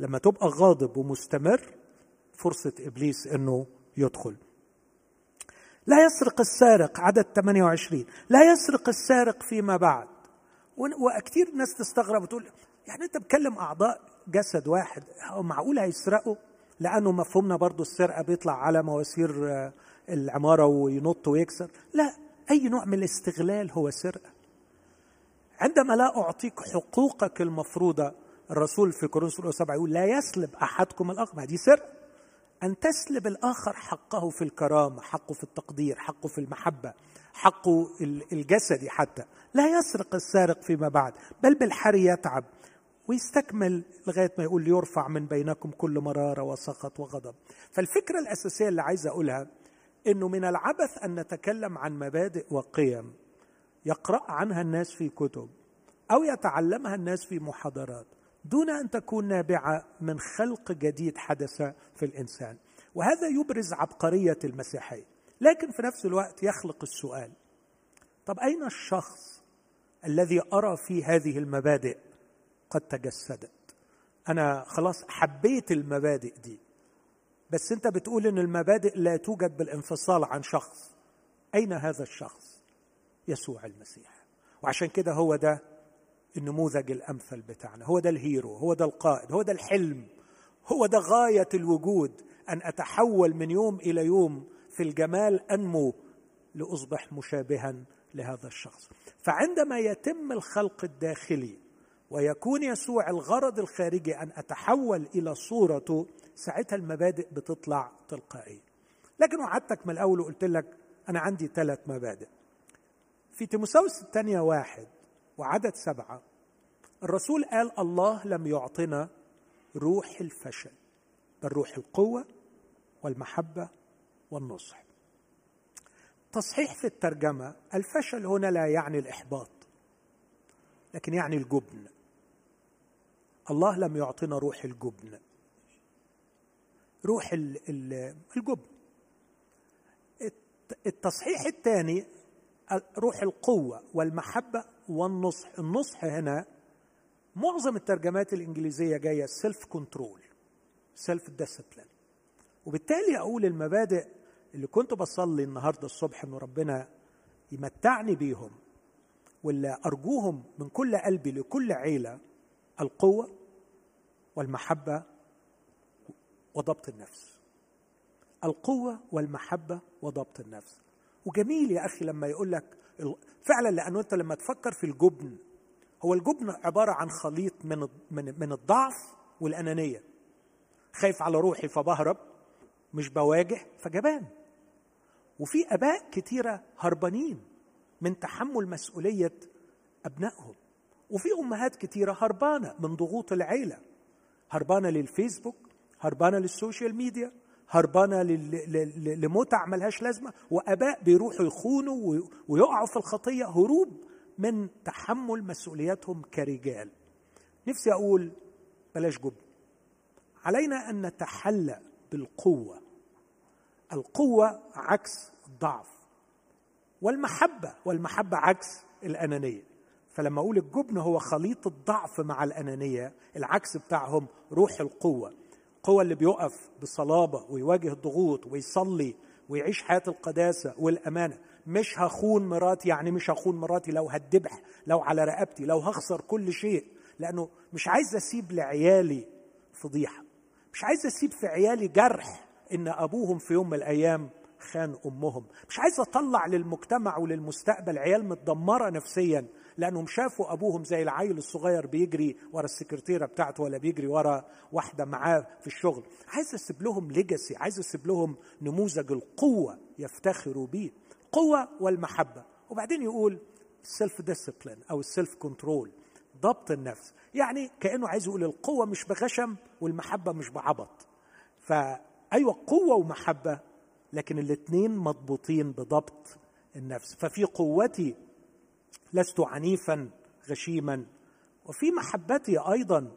لما تبقى غاضب ومستمر فرصة إبليس إنه يدخل. لا يسرق السارق عدد 28 لا يسرق السارق فيما بعد. وكثير ناس تستغرب وتقول يعني أنت بتكلم أعضاء جسد واحد معقول هيسرقوا؟ لأنه مفهومنا برضو السرقة بيطلع على مواسير آه، العمارة وينط ويكسر. لا أي نوع من الاستغلال هو سرقة. عندما لا أعطيك حقوقك المفروضة الرسول في كورنثوس 7 يقول لا يسلب أحدكم الآخر دي سرقة. أن تسلب الآخر حقه في الكرامة حقه في التقدير حقه في المحبة حقه الجسدي حتى. لا يسرق السارق فيما بعد بل بالحري يتعب. ويستكمل لغاية ما يقول ليرفع من بينكم كل مرارة وسخط وغضب. فالفكرة الأساسية اللي عايز أقولها إنه من العبث أن نتكلم عن مبادئ وقيم يقرأ عنها الناس في كتب أو يتعلمها الناس في محاضرات دون أن تكون نابعة من خلق جديد حدث في الإنسان. وهذا يبرز عبقرية المسيحية. لكن في نفس الوقت يخلق السؤال طب أين الشخص الذي أرى في هذه المبادئ؟ قد تجسدت. أنا خلاص حبيت المبادئ دي. بس أنت بتقول إن المبادئ لا توجد بالانفصال عن شخص. أين هذا الشخص؟ يسوع المسيح. وعشان كده هو ده النموذج الأمثل بتاعنا. هو ده الهيرو هو ده القائد هو ده الحلم هو ده غاية الوجود. أن أتحول من يوم إلى يوم في الجمال أنمو لأصبح مشابها لهذا الشخص. فعندما يتم الخلق الداخلي ويكون يسوع الغرض الخارجي أن أتحول إلى صورته ساعتها المبادئ بتطلع تلقائيا لكن وعدتك من الأول وقلت لك أنا عندي ثلاث مبادئ. في تيموساوس الثانية واحد وعدد سبعة الرسول قال الله لم يعطنا روح الفشل بل روح القوة والمحبة والنصح. تصحيح في الترجمة الفشل هنا لا يعني الإحباط لكن يعني الجبن. الله لم يعطنا روح الجبن. روح الجبن. التصحيح الثاني روح القوة والمحبة والنصح. النصح هنا معظم الترجمات الإنجليزية جاية self control self discipline وبالتالي أقول المبادئ اللي كنت بصلي النهارده الصبح ان ربنا يمتعني بيهم واللي أرجوهم من كل قلبي لكل عيلة القوة والمحبة وضبط النفس. القوة والمحبة وضبط النفس. وجميل يا أخي لما يقول لك فعلا لأنه أنت لما تفكر في الجبن هو الجبن عبارة عن خليط من من من الضعف والأنانية. خايف على روحي فبهرب مش بواجه فجبان. وفي أباء كتيرة هربانين من تحمل مسؤولية أبنائهم. وفي أمهات كتيرة هربانة من ضغوط العيلة. هربانة للفيسبوك هربانة للسوشيال ميديا هربانة لمتع ملهاش لازمة وأباء بيروحوا يخونوا ويقعوا في الخطية هروب من تحمل مسؤولياتهم كرجال. نفسي أقول بلاش جبن. علينا أن نتحلى بالقوة. القوة عكس الضعف والمحبة والمحبة عكس الأنانية. فلما أقول الجبن هو خليط الضعف مع الأنانية العكس بتاعهم روح القوة القوه اللي بيقف بصلابة ويواجه الضغوط ويصلي ويعيش حياة القداسة والأمانة. مش هخون مراتي يعني مش هخون مراتي لو هتدبح لو على رقبتي لو هخسر كل شيء لأنه مش عايز أسيب لعيالي فضيحة مش عايز أسيب في عيالي جرح إن أبوهم في يوم من الأيام خان أمهم مش عايز أطلع للمجتمع وللمستقبل عيال متدمرة نفسيا لأنهم شافوا أبوهم زي العيل الصغير بيجري ورا السكرتيرة بتاعته ولا بيجري ورا واحدة معاه في الشغل. عايز أسيب لهم legacy عايز أسيب لهم نموذج القوة يفتخروا بيه. القوه والمحبة. وبعدين يقول ال self discipline أو ال self control ضبط النفس. يعني كأنه عايز يقول القوة مش بغشم والمحبة مش بعبط. فايوه قوة ومحبة لكن الاثنين مضبوطين بضبط النفس. ففي قوتي لست عنيفا غشيما. وفي محبتي أيضا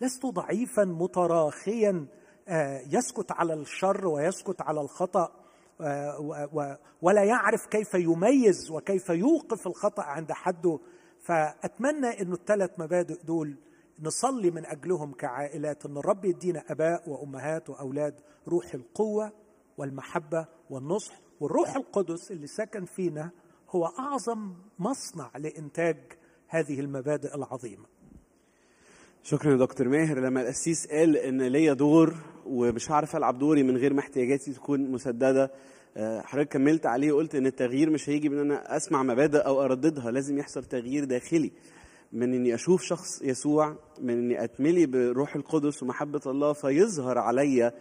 لست ضعيفا متراخيا. آه، يسكت على الشر ويسكت على الخطأ آه، ولا يعرف كيف يميز وكيف يوقف الخطأ عند حده. فأتمنى إنه الثلاث مبادئ دول نصلي من أجلهم كعائلات إن الرب يدينا أباء وأمهات وأولاد روح القوة والمحبة والنصح والروح القدس اللي سكن فينا هو أعظم مصنع لإنتاج هذه المبادئ العظيمة. شكرا يا دكتور ماهر. لما القسيس قال إن ليا دور ومش هعرف ألعب دوري من غير ما احتياجاتي تكون مسددة آه، حضرتك كملت عليه وقلت إن التغيير مش هيجي من ان أنا أسمع مبادئ أو أرددها. لازم يحصل تغيير داخلي. من إني أشوف شخص يسوع من إني أتملي بروح القدس ومحبة الله فيظهر عليا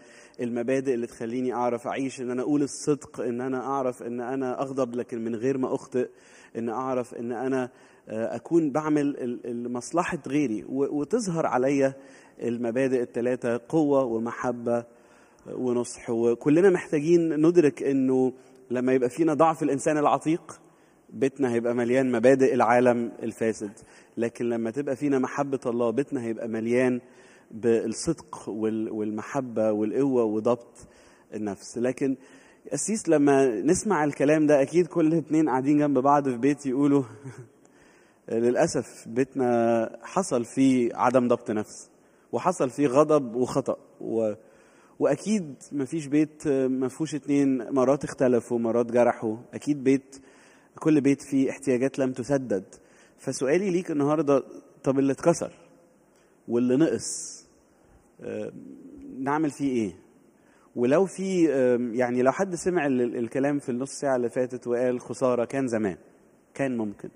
المبادئ اللي تخليني أعرف أعيش إن أنا أقول الصدق إن أنا أعرف إن أنا أغضب لكن من غير ما أخطئ إن أعرف إن أنا آه، أكون بعمل مصلحة غيري. وتظهر عليا المبادئ الثلاثه قوة ومحبة ونصح. وكلنا محتاجين ندرك إنه لما يبقى فينا ضعف الإنسان العتيق بيتنا هيبقى مليان مبادئ العالم الفاسد. لكن لما تبقى فينا محبة الله بيتنا هيبقى مليان بالصدق والمحبة والقوة وضبط النفس. لكن أسيس لما نسمع الكلام ده أكيد كل اتنين قاعدين جنب بعض في بيت يقولوا للأسف بيتنا حصل فيه عدم ضبط نفس وحصل فيه غضب وخطأ و... وأكيد فيش بيت ما فيهوش اتنين مرات اختلفوا مرات جرحوا أكيد بيت كل بيت فيه احتياجات لم تسدد. فسؤالي ليك النهارده طب اللي اتكسر واللي نقص نعمل فيه إيه؟ ولو في يعني لو حد سمع الكلام في النص ساعة اللي فاتت وقال خسارة كان زمان كان ممكن.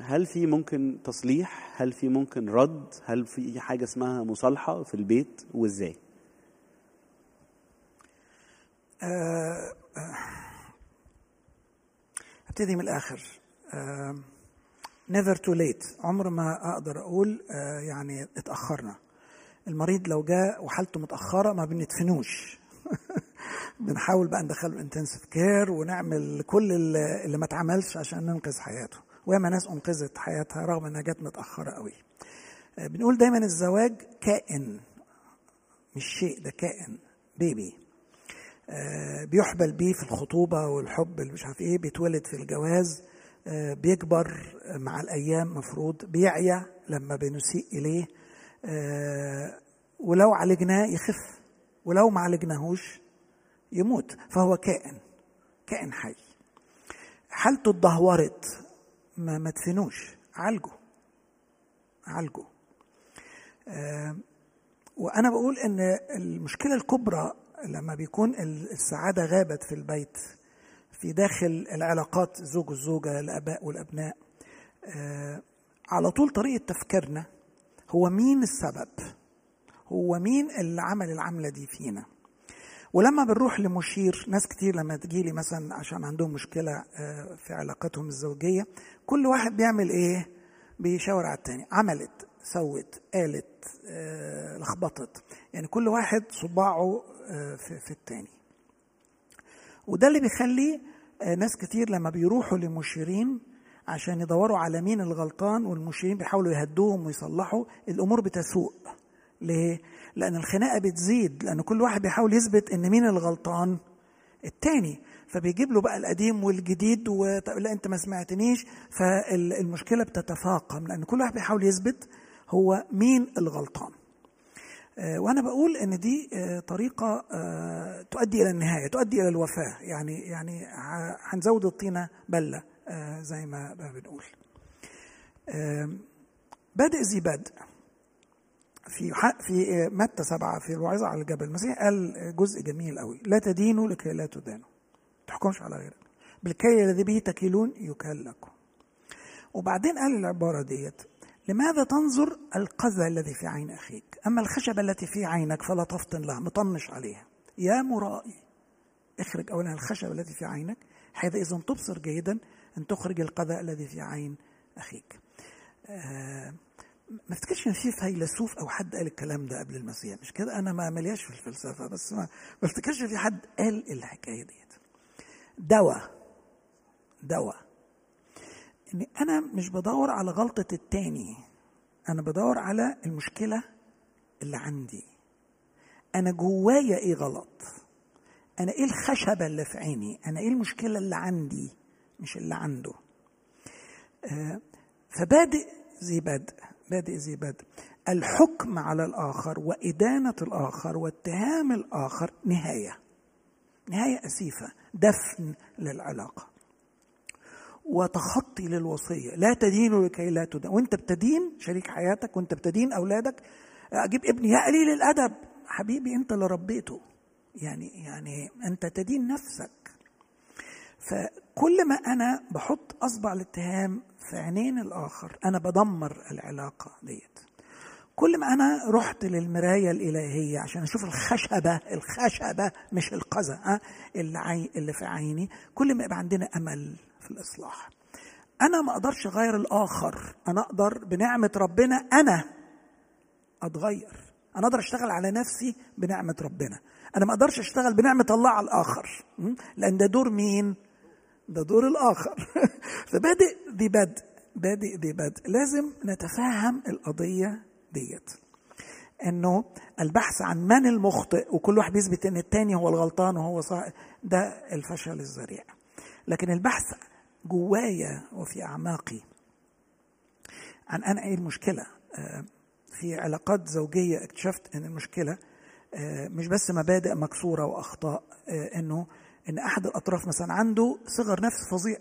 هل في ممكن تصليح؟ هل في ممكن رد؟ هل في حاجة اسمها مصالحة في البيت؟ وإزاي؟ أه أبتدي من الآخر. never too late عمر ما أقدر أقول أه يعني اتأخرنا. المريض لو جاء وحالته متأخرة ما بندفنوش بنحاول بقى ندخله intensive care ونعمل كل اللي ما اتعملش عشان ننقذ حياته. وياما ناس أنقذت حياتها رغم إنها جت متأخرة قوي. آه، بنقول دايما الزواج كائن. مش شيء ده كائن. بيبي. آه، بيحبل بيه في الخطوبة والحب اللي مش عارف إيه بيتولد في الجواز. آه، بيكبر مع الأيام مفروض. بيعيا لما بنسيء إليه. ولو عالجناه يخف ولو ما عالجناهوش يموت. فهو كائن كائن حي. حالته اتدهورت ما ما تدفنوش عالجه عالجه آه، وأنا بقول إن المشكلة الكبرى لما بيكون السعادة غابت في البيت في داخل العلاقات الزوج والزوجه الآباء والأبناء آه، على طول طريقة تفكيرنا هو مين السبب؟ هو مين اللي عمل العملة دي فينا؟ ولما بنروح لمشير ناس كتير لما تجيلي مثلا عشان عندهم مشكلة آه، في علاقتهم الزوجية كل واحد بيعمل إيه؟ بيشاور على التاني. عملت سوت قالت آه، لخبطت. يعني كل واحد صباعه آه، في, التاني. وده اللي بيخلي ناس كتير لما بيروحوا لمشيرين عشان يدوروا على مين الغلطان والمشيرين بيحاولوا يهدوهم ويصلحوا. الأمور بتسوء. ليه؟ لأن الخناقة بتزيد لأن كل واحد بيحاول يثبت إن مين الغلطان؟ التاني. فبيجيب له بقى القديم والجديد ولا أنت ما سمعتنيش. فالمشكلة بتتفاقم لأن كل واحد بيحاول يثبت هو مين الغلطان. آه، وأنا بقول إن دي آه، طريقة آه، تؤدي إلى النهاية تؤدي إلى الوفاة. يعني يعني هنزود الطينة بلة. زي ما بنقول. بادئ ذي بدء في في متى سبعة؟ في الوعظة على الجبل المسيح قال جزء جميل قوي. لا تدينوا لكي لا تدانوا. تحكمش على غيرك. بالكي الذي به تكيلون يكال لكم وبعدين قال العبارة ديت لماذا تنظر القذى الذي في عين أخيك؟ أما الخشبة التي في عينك فلا تفطن لها. مطنش عليها. يا مرائي اخرج أولا الخشبة التي في عينك حيث إذا تبصر جيدا أن تخرج القذى الذي في عين أخيك. آه ما افتكرش إن في فيلسوف أو حد قال الكلام ده قبل المسيح. مش كده؟ أنا ما ملياش في الفلسفة بس ما افتكرش في حد قال الحكاية ديت. دواء. دواء. إني أنا مش بدور على غلطة التاني. أنا بدور على المشكلة اللي عندي. أنا جوايا إيه غلط؟ أنا إيه الخشبة اللي في عيني؟ أنا إيه المشكلة اللي عندي؟ مش اللي عنده. آه فبادئ ذي بدء بادئ ذي بدء الحكم على الآخر وإدانة الآخر واتهام الآخر نهاية. نهاية أسيفة دفن للعلاقة. وتخطي للوصية. لا تدين لكي لا تدين وانت بتدين شريك حياتك وانت بتدين أولادك أجيب ابني يا قليل الأدب. حبيبي أنت اللي ربيته. يعني يعني أنت تدين نفسك. فكل ما أنا بحط أصبع الاتهام في عينين الآخر أنا بدمر العلاقة ديت. كل ما أنا رحت للمراية الإلهية عشان أشوف الخشبة الخشبة مش القذى اللي, اللي في عيني كل ما يبقى عندنا أمل في الإصلاح. أنا ما أقدرش أغير الآخر أنا أقدر بنعمة ربنا أنا أتغير. أنا أقدر أشتغل على نفسي بنعمة ربنا. أنا ما أقدرش أشتغل بنعمة الله على الآخر لأن ده دور مين؟ ده دور الآخر. فبادئ ذي بدء بادئ ذي بدء. لازم نتفهم القضية ديت. إنه البحث عن من المخطئ وكل واحد بيثبت إن التاني هو الغلطان وهو صح ده الفشل الذريع. لكن البحث جوايا وفي أعماقي. عن أنا إيه المشكلة؟ في علاقات زوجية اكتشفت إن المشكلة مش بس مبادئ مكسورة وأخطاء إنه إن أحد الأطراف مثلا عنده صغر نفس فظيع.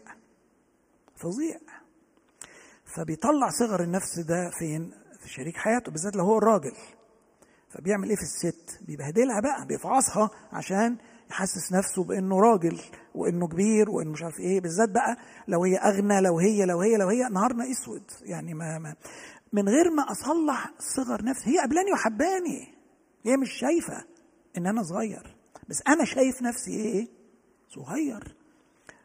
فظيع. فبيطلع صغر النفس ده فين؟ في شريك حياته بالذات لو هو الراجل. فبيعمل إيه في الست؟ بيبهدلها بقى بيفعصها عشان يحسس نفسه بإنه راجل وإنه كبير وإنه مش عارف إيه. بالذات بقى لو هي أغنى لو هي لو هي لو هي نهارنا أسود. يعني ما, ما. من غير ما أصلح صغر نفسي هي قبلاني وحباني. هي مش شايفة إن أنا صغير. بس أنا شايف نفسي إيه؟ صغير.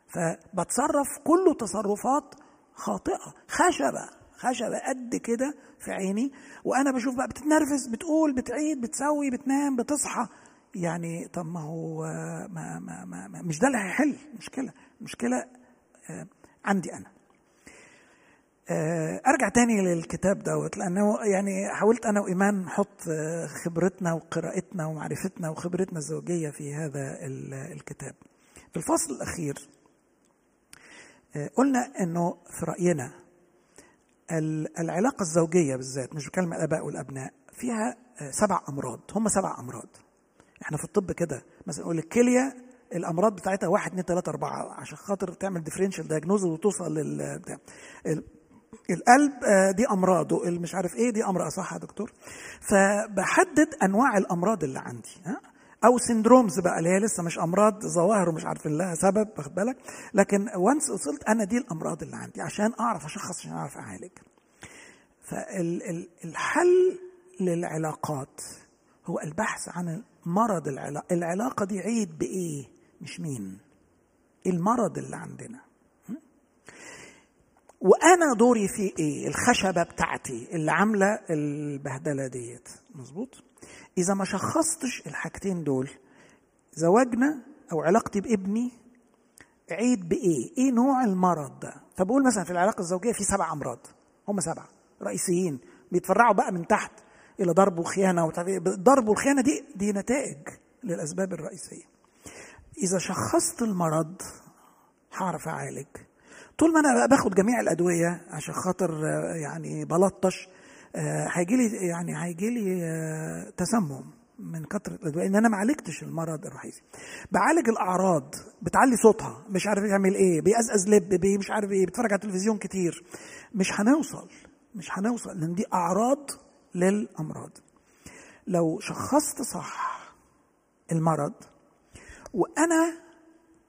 فبتصرف كله تصرفات خاطئة. خشبة. خشبة قد كده في عيني. وأنا بشوف بقى بتتنرفز بتقول بتعيد بتسوي بتنام بتصحى. يعني طب ما هو ما ما ما, ما مش ده اللي هيحل. مشكلة. مشكلة عندي أنا. أرجع تاني للكتاب دوت. لأنه يعني حاولت أنا وإيمان نحط خبرتنا وقراءتنا ومعرفتنا وخبرتنا الزوجية في هذا الكتاب. في الفصل الأخير آه، قلنا إنه في رأينا ال- العلاقة الزوجية بالذات مش بكلم الآباء والأبناء فيها آه، سبع أمراض هم سبع أمراض. إحنا في الطب كده مثلا نقول الكليه الأمراض بتاعتها واحد اثنين ثلاثة أربعة عشان خاطر تعمل differential diagnose وتوصل لل القلب آه، دي أمراضه مش عارف إيه دي امراض صح يا دكتور. فبحدد أنواع الأمراض اللي عندي ها؟ أو syndromes بقى اللي هي لسه مش أمراض ظواهر ومش عارف لها سبب واخد بالك؟ لكن once وصلت أنا دي الأمراض اللي عندي عشان أعرف أشخص عشان أعرف أعالج. فالحل للعلاقات هو البحث عن مرض العلاقة العلاقة دي عيد بإيه؟ مش مين. المرض اللي عندنا. م? وأنا دوري في إيه؟ الخشبة بتاعتي اللي عاملة البهدلة ديت. مظبوط؟ إذا ما شخصتش الحاجتين دول زواجنا أو علاقتي بابني عيد بإيه؟ إيه نوع المرض ده؟ فبقول مثلا في العلاقة الزوجية في سبع أمراض هم سبعة رئيسيين بيتفرعوا بقى من تحت إلى ضرب وخيانة ضرب والخيانه دي دي نتائج للأسباب الرئيسية. إذا شخصت المرض هعرف أعالج. طول ما أنا باخد جميع الأدوية عشان خاطر يعني بلطش هيجي لي يعني هيجي لي تسمم من كثره الإدوية ان أنا ما عالجتش المرض الرئيسي. بعالج الأعراض بتعلي صوتها مش عارف يعمل إيه بيقزقز لب مش عارف إيه بيتفرج على التلفزيون كتير. مش هنوصل مش هنوصل لأن دي أعراض للأمراض. لو شخصت صح المرض وأنا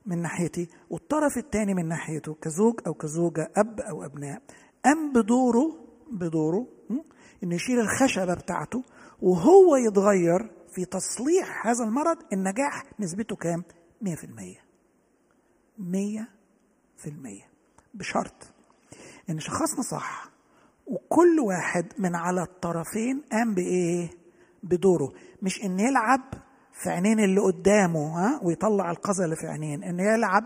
من ناحيتي والطرف الثاني من ناحيته كزوج أو كزوجة أب أو أبناء قام بدوره بدوره انه يشيل الخشبة بتاعته وهو يتغير في تصليح هذا المرض النجاح نسبته كام؟ 100% 100% بشرط إن شخصنا صح وكل واحد من على الطرفين قام بإيه؟ بدوره. مش إن يلعب في عينين اللي قدامه ها؟ ويطلع القذى اللي في عينين. إن يلعب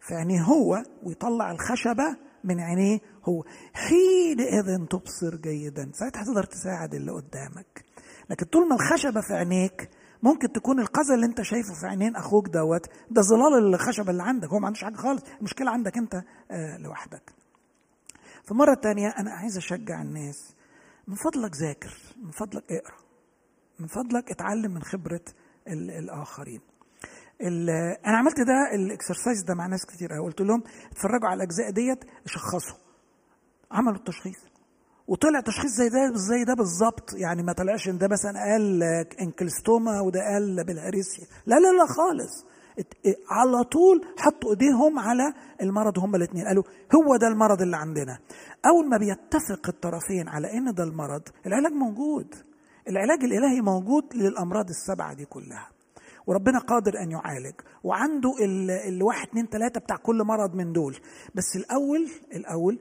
في عينيه هو ويطلع الخشبة من عينيه هو. حينئذ تبصر جيدا. ساعتها تقدر تساعد اللي قدامك. لكن طول ما الخشبة في عينيك ممكن تكون القذى اللي انت شايفه في عينين أخوك دوت ده ظلال الخشبة اللي عندك. هو ما عندوش حاجة خالص. المشكلة عندك انت آه لوحدك. فمرة تانية أنا عايز أشجع الناس. من فضلك ذاكر. من فضلك اقرأ. من فضلك اتعلم من خبرة الآخرين. أنا عملت ده الإكسرسايز ده مع ناس كتير قوي قلت لهم اتفرجوا على الأجزاء ديت شخصوا. عملوا التشخيص. وطلع تشخيص زي ده زي ده بالظبط. يعني ما طلعش إن ده مثلا قال إنكلستوما وده قال بالهريسيا لا لا لا خالص. على طول حطوا إيديهم على المرض هم الاثنين قالوا هو ده المرض اللي عندنا. أول ما بيتفق الطرفين على إن ده المرض العلاج موجود. العلاج الإلهي موجود للأمراض السبعة دي كلها. وربنا قادر أن يعالج. وعنده الواحد اتنين تلاتة بتاع كل مرض من دول. بس الأول الأول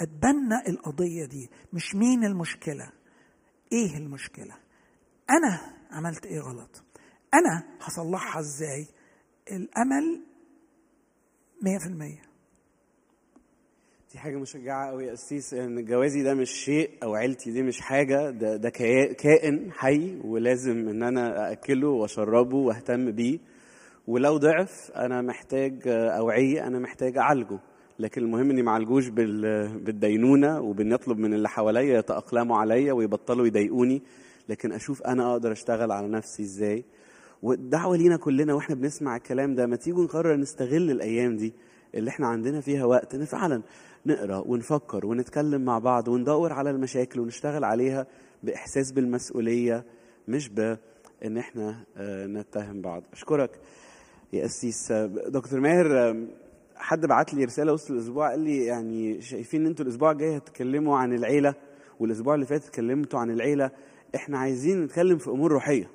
أتبنى القضية دي. مش مين المشكلة؟ إيه المشكلة؟ أنا عملت إيه غلط؟ أنا هصلحها إزاي؟ الأمل 100% دي حاجة مشجعة قوي يا قسيس إن جوازي ده مش شيء أو عيلتي دي مش حاجة ده ده كائن حي ولازم إن أنا اكله وأشربه وأهتم بيه. ولو ضعف أنا محتاج أوعية أنا محتاج أعالجه. لكن المهم إني ما أعالجوش بالدينونة وبان يطلب من اللي حواليا يتأقلموا عليا ويبطلوا يضايقوني. لكن أشوف أنا أقدر أشتغل على نفسي إزاي. والدعوة لينا كلنا وإحنا بنسمع الكلام ده ما تيجوا نقرر نستغل الأيام دي اللي إحنا عندنا فيها وقت ان فعلا نقرأ ونفكر ونتكلم مع بعض وندور على المشاكل ونشتغل عليها بإحساس بالمسؤولية مش بإن إحنا نتهم بعض. أشكرك يا قسيس دكتور ماهر حد بعت لي رسالة وسط الأسبوع قال لي يعني شايفين إن أنتوا الأسبوع الجاي هتتكلموا عن العيلة والأسبوع اللي فات اتكلمتوا عن العيلة. إحنا عايزين نتكلم في أمور روحية.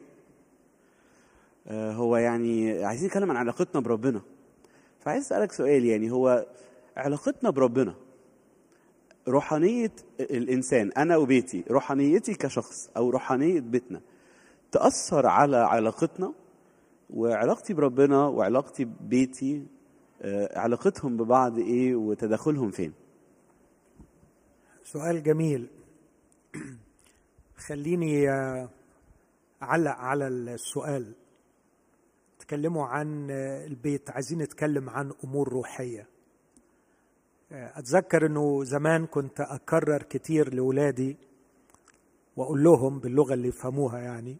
هو يعني عايزين نتكلم عن علاقتنا بربنا. فعايز أسألك سؤال يعني هو علاقتنا بربنا. روحانية الإنسان أنا وبيتي روحانيتي كشخص أو روحانية بيتنا تأثر على علاقتنا وعلاقتي بربنا وعلاقتي ببيتي علاقتهم ببعض إيه وتداخلهم فين. سؤال جميل. خليني أعلق على السؤال. تكلموا عن البيت عايزين نتكلم عن أمور روحية. أتذكر إنه زمان كنت أكرر كتير لاولادي وأقول لهم باللغة اللي يفهموها يعني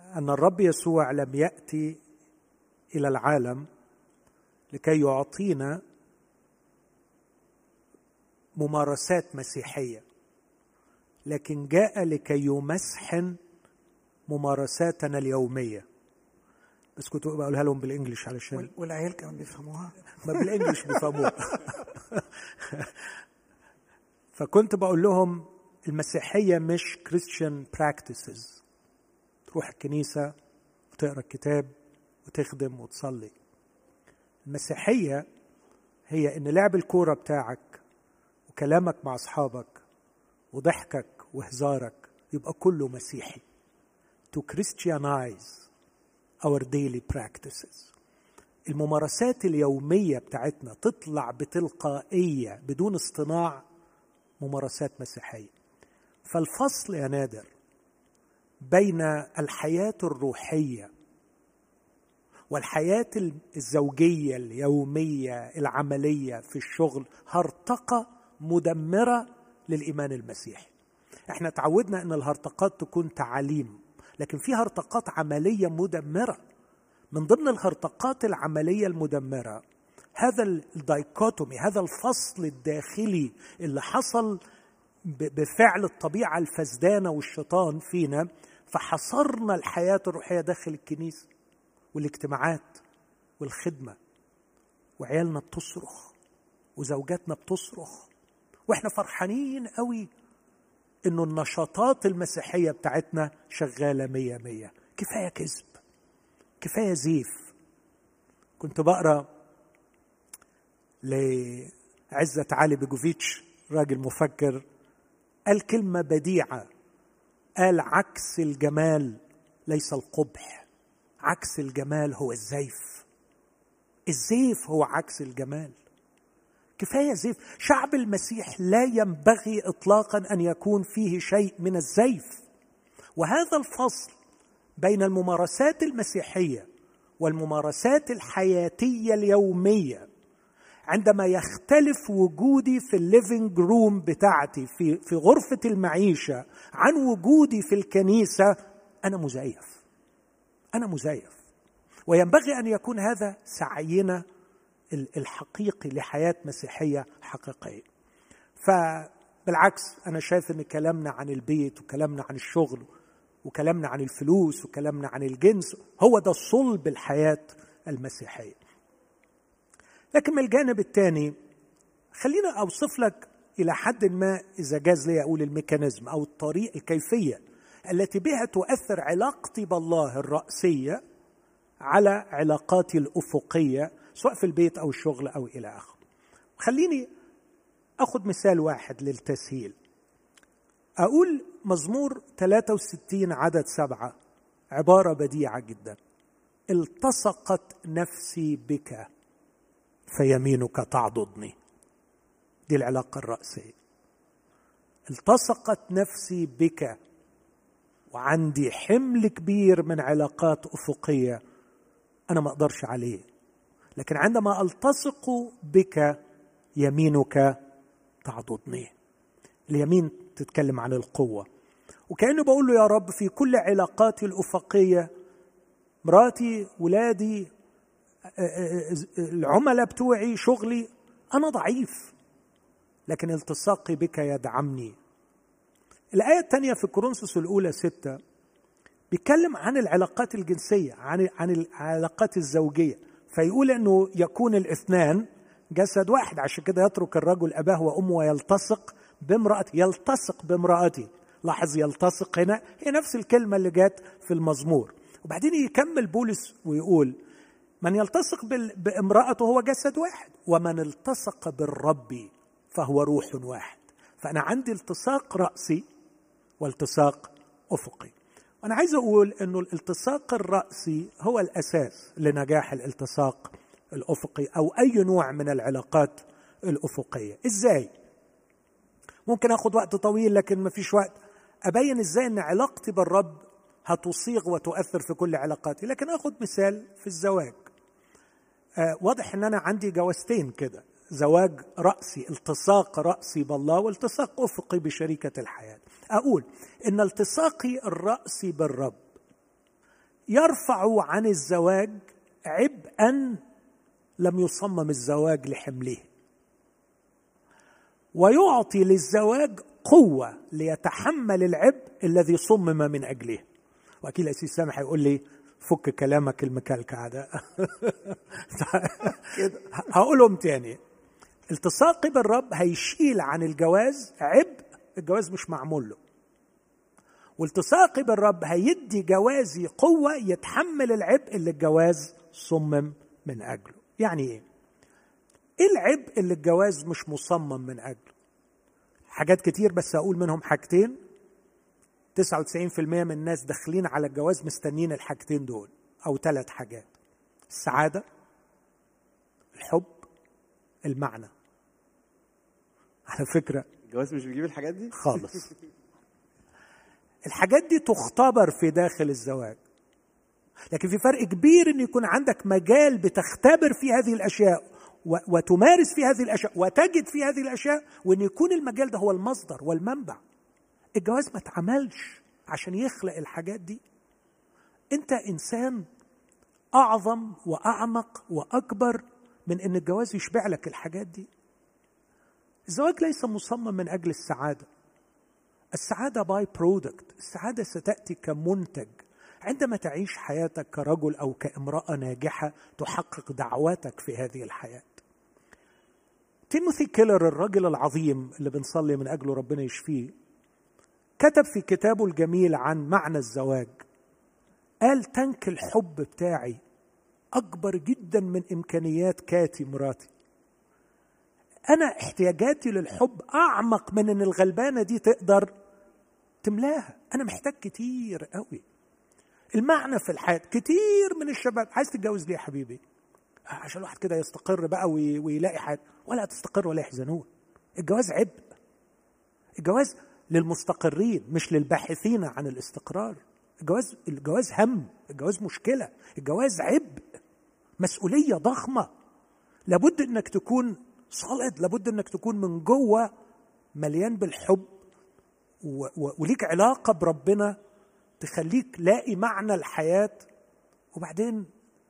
أن الرب يسوع لم يأتي إلى العالم لكي يعطينا ممارسات مسيحية لكن جاء لكي يمسحن ممارساتنا اليومية. بس كنت بقولها لهم بالانجلش علشان والعيال كمان بيفهموها. ما بالانجلش بيفهموها. فكنت بقول لهم المسيحية مش كريستيان براكتسز تروح الكنيسة وتقرأ الكتاب وتخدم وتصلي. المسيحية هي إن لعب الكورة بتاعك وكلامك مع أصحابك وضحكك وهزارك يبقى كله مسيحي. To Christianize. Our daily practices. الممارسات اليومية بتاعتنا تطلع بتلقائية بدون اصطناع ممارسات مسيحية. فالفصل يا نادر بين الحياة الروحية والحياة الزوجية اليومية العملية في الشغل هرطقة مدمرة للإيمان المسيحي. إحنا تعودنا إن الهرطقات تكون تعاليم. لكن في هرطقات عملية مدمرة. من ضمن الهرطقات العملية المدمرة هذا الدايكوتومي هذا الفصل الداخلي اللي حصل بفعل الطبيعة الفسدانة والشيطان فينا فحصرنا الحياة الروحية داخل الكنيسة والاجتماعات والخدمة. وعيالنا بتصرخ وزوجاتنا بتصرخ. وإحنا فرحانين قوي إنه النشاطات المسيحية بتاعتنا شغالة مية مية. كفاية كذب. كفاية زيف. كنت بقرأ لعزة علي بيجوفيتش راجل مفكر قال كلمة بديعة. قال عكس الجمال ليس القبح. عكس الجمال هو الزيف. الزيف هو عكس الجمال. كفاية زيف. شعب المسيح لا ينبغي اطلاقا أن يكون فيه شيء من الزيف. وهذا الفصل بين الممارسات المسيحية والممارسات الحياتية اليومية عندما يختلف وجودي في ال living room بتاعتي في في غرفة المعيشة عن وجودي في الكنيسة أنا مزيف. أنا مزيف. وينبغي أن يكون هذا سعينا الحقيقي لحياة مسيحية حقيقية. فبالعكس أنا شايف إن كلامنا عن البيت وكلامنا عن الشغل وكلامنا عن الفلوس وكلامنا عن الجنس هو ده صلب الحياة المسيحية. لكن من الجانب الثاني خلينا أوصف لك إلى حد ما إذا جاز لي أقول الميكانيزم أو الطريق الكيفية التي بها تؤثر علاقتي بالله الرأسية على علاقاتي الأفقية سواء في البيت أو الشغل أو إلى آخره. خليني أخذ مثال واحد للتسهيل. أقول مزمور 63 عدد سبعة عبارة بديعة جدا. التصقت نفسي بك فيمينك تعضدني. دي العلاقة الرأسية. التصقت نفسي بك وعندي حمل كبير من علاقات أفقية أنا ما أقدرش عليه لكن عندما ألتصق بك يمينك تعضدني. اليمين تتكلم عن القوة. وكأنه بقول له يا رب في كل علاقاتي الأفقية مراتي ولادي العملاء بتوعي شغلي أنا ضعيف. لكن التصاقي بك يدعمني. الآية الثانية في كورنثوس الأولى ستة بيتكلم عن العلاقات الجنسية عن عن العلاقات الزوجية. فيقول إنه يكون الاثنان جسد واحد. عشان كده يترك الرجل أباه وأمه ويلتصق بامرأته يلتصق بامرأته. لاحظ يلتصق هنا هي نفس الكلمة اللي جت في المزمور. وبعدين يكمل بولس ويقول من يلتصق بامرأته هو جسد واحد ومن التصق بالرب فهو روح واحد. فأنا عندي التصاق رأسي والتصاق أفقي. أنا عايز أقول أنه الالتصاق الرأسي هو الأساس لنجاح الالتصاق الأفقي أو أي نوع من العلاقات الأفقية. إزاي؟ ممكن أخذ وقت طويل لكن ما فيش وقت. أبين إزاي أن علاقتي بالرب هتصيغ وتؤثر في كل علاقاتي. لكن أخذ مثال في الزواج. آه واضح أن أنا عندي جوازتين كده. زواج رأسي التصاق رأسي بالله والتصاق أفقي بشريكة الحياة. أقول إن التصاقي الرأسي بالرب يرفع عن الزواج عبئا لم يصمم الزواج لحمله ويعطي للزواج قوة ليتحمل العبء الذي صمم من أجله. وأكيد الأسيس سامح يقول لي فك كلامك المكلكع ده. هقولهم تاني. التصاقي بالرب هيشيل عن الجواز عبء الجواز مش معمول له. والتصاقي بالرب هيدي جوازي قوة يتحمل العبء اللي الجواز صمم من أجله. يعني إيه؟ إيه العبء اللي الجواز مش مصمم من أجله؟ حاجات كتير بس أقول منهم حاجتين. 99% من الناس داخلين على الجواز مستنين الحاجتين دول أو ثلاث حاجات. السعادة الحب المعنى. على فكرة. الجواز مش بيجيب الحاجات دي؟ خالص. الحاجات دي تختبر في داخل الزواج. لكن في فرق كبير إن يكون عندك مجال بتختبر في هذه الأشياء وتمارس في هذه الأشياء وتجد في هذه الأشياء وإن يكون المجال ده هو المصدر والمنبع. الجواز ما اتعملش عشان يخلق الحاجات دي. أنت إنسان أعظم وأعمق وأكبر من إن الجواز يشبع لك الحاجات دي. الزواج ليس مصمم من أجل السعادة. السعادة by-product السعادة ستأتي كمنتج. عندما تعيش حياتك كرجل أو كامرأة ناجحة تحقق دعواتك في هذه الحياة. تيموثي كيلر الرجل العظيم اللي بنصلي من أجله ربنا يشفيه كتب في كتابه الجميل عن معنى الزواج. قال تنك الحب بتاعي أكبر جدا من إمكانيات كاتي مراتي. أنا احتياجاتي للحب أعمق من إن الغلبانة دي تقدر تملاها. أنا محتاج كتير قوي. المعنى في الحياة كتير من الشباب عايز تتجوز ليه يا حبيبي؟ عشان الواحد كده يستقر بقى ويلاقي حاجة. ولا تستقر ولا يحزنون الجواز عبء الجواز للمستقرين مش للباحثين عن الاستقرار. الجواز الجواز هم الجواز مشكلة. الجواز عبء مسؤولية ضخمة. لابد إنك تكون صالد لابد إنك تكون من جوه مليان بالحب وليك علاقة بربنا تخليك لاقي معنى الحياة. وبعدين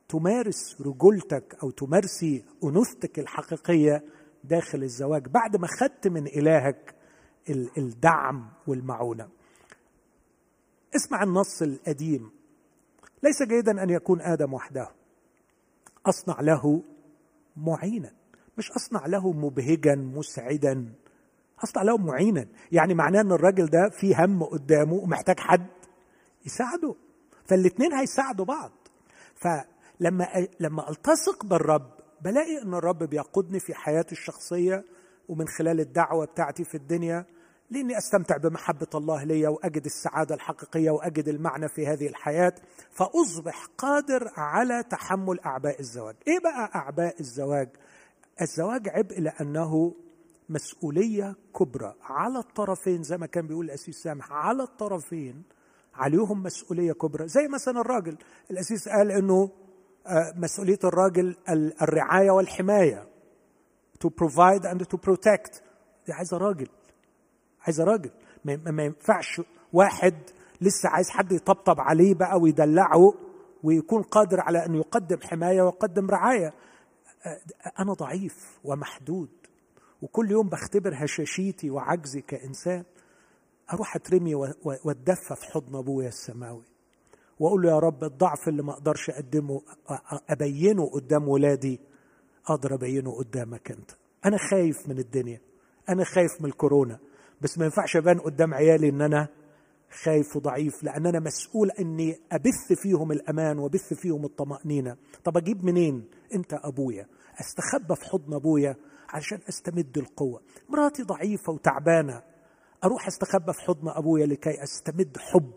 تمارس رجولتك أو تمارسي أنوثتك الحقيقية داخل الزواج بعد ما خدت من إلهك الدعم والمعونة. اسمع النص القديم. ليس جيدا أن يكون آدم وحده. أصنع له معينا. مش أصنع له مبهجا مسعدا. أصنع له معينا. يعني معناه إن الراجل ده في هم قدامه ومحتاج حد يساعده. فالاثنين هيساعدوا بعض. فلما لما ألتصق بالرب بلاقي إن الرب بيقودني في حياتي الشخصية ومن خلال الدعوة بتاعتي في الدنيا لأني أستمتع بمحبة الله لي وأجد السعادة الحقيقية وأجد المعنى في هذه الحياة. فأصبح قادر على تحمل أعباء الزواج. إيه بقى أعباء الزواج؟ الزواج عبء لأنه مسؤولية كبرى. على الطرفين زي ما كان بيقول الأسيس سامح على الطرفين عليهم مسؤولية كبرى. زي مثلا الراجل الأسيس قال إنه مسؤولية الراجل الرعاية والحماية. To provide and to protect. دي عايزة راجل. عايزة راجل. ما ينفعش واحد لسه عايز حد يطبطب عليه بقى ويدلعه ويكون قادر على أن يقدم حماية ويقدم رعاية. أنا ضعيف ومحدود وكل يوم بختبر هشاشيتي وعجزي كإنسان أروح أترمي وأتدفى في حضن أبويا السماوي وأقول له يا رب الضعف اللي ما أقدرش أقدمه أبينه قدام ولادي أقدر أبينه قدامك أنت. أنا خايف من الدنيا أنا خايف من الكورونا بس ما ينفعش أبان قدام عيالي إن أنا خايف وضعيف لأن أنا مسؤول إني أبث فيهم الأمان وأبث فيهم الطمأنينة. طب أجيب منين أنت أبويا؟ أستخبى في حضن أبويا علشان أستمد القوة. مراتي ضعيفة وتعبانة. أروح أستخبى في حضن أبويا لكي أستمد حب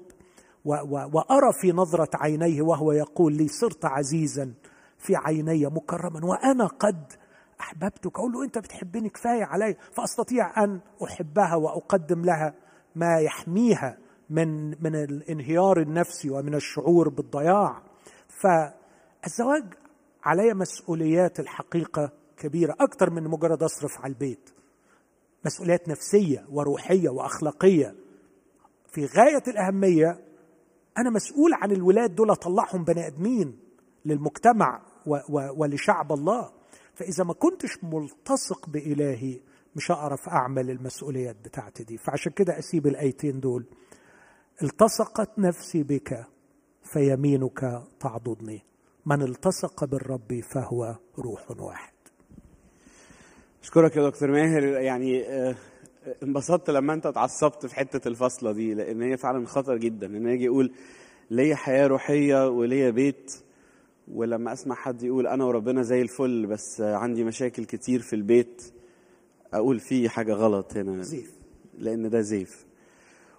وأرى في نظرة عينيه وهو يقول لي صرت عزيزا في عيني مكرما وأنا قد أحببتك. أقول له أنت بتحبني كفاية علي فأستطيع أن أحبها وأقدم لها ما يحميها من من الانهيار النفسي ومن الشعور بالضياع. فالزواج علي مسؤوليات الحقيقة كبيرة أكتر من مجرد أصرف على البيت. مسؤوليات نفسية وروحية وأخلاقية. في غاية الأهمية أنا مسؤول عن الولاد دول أطلعهم بني آدمين للمجتمع و و ولشعب الله. فإذا ما كنتش ملتصق بإلهي مش هعرف أعمل المسؤوليات بتاعتي دي. فعشان كده أسيب الآيتين دول. التصقت نفسي بك فيمينك تعضدني. من التصق بالرب فهو روح واحد. أشكرك يا دكتور ماهر. يعني آه، انبسطت لما أنت اتعصبت في حتة الفصلة دي لأن هي فعلا خطر جدا. إن يجي يقول ليا حياة روحية وليا بيت ولما أسمع حد يقول أنا وربنا زي الفل بس عندي مشاكل كتير في البيت أقول في حاجة غلط هنا. زيف. لأن ده زيف.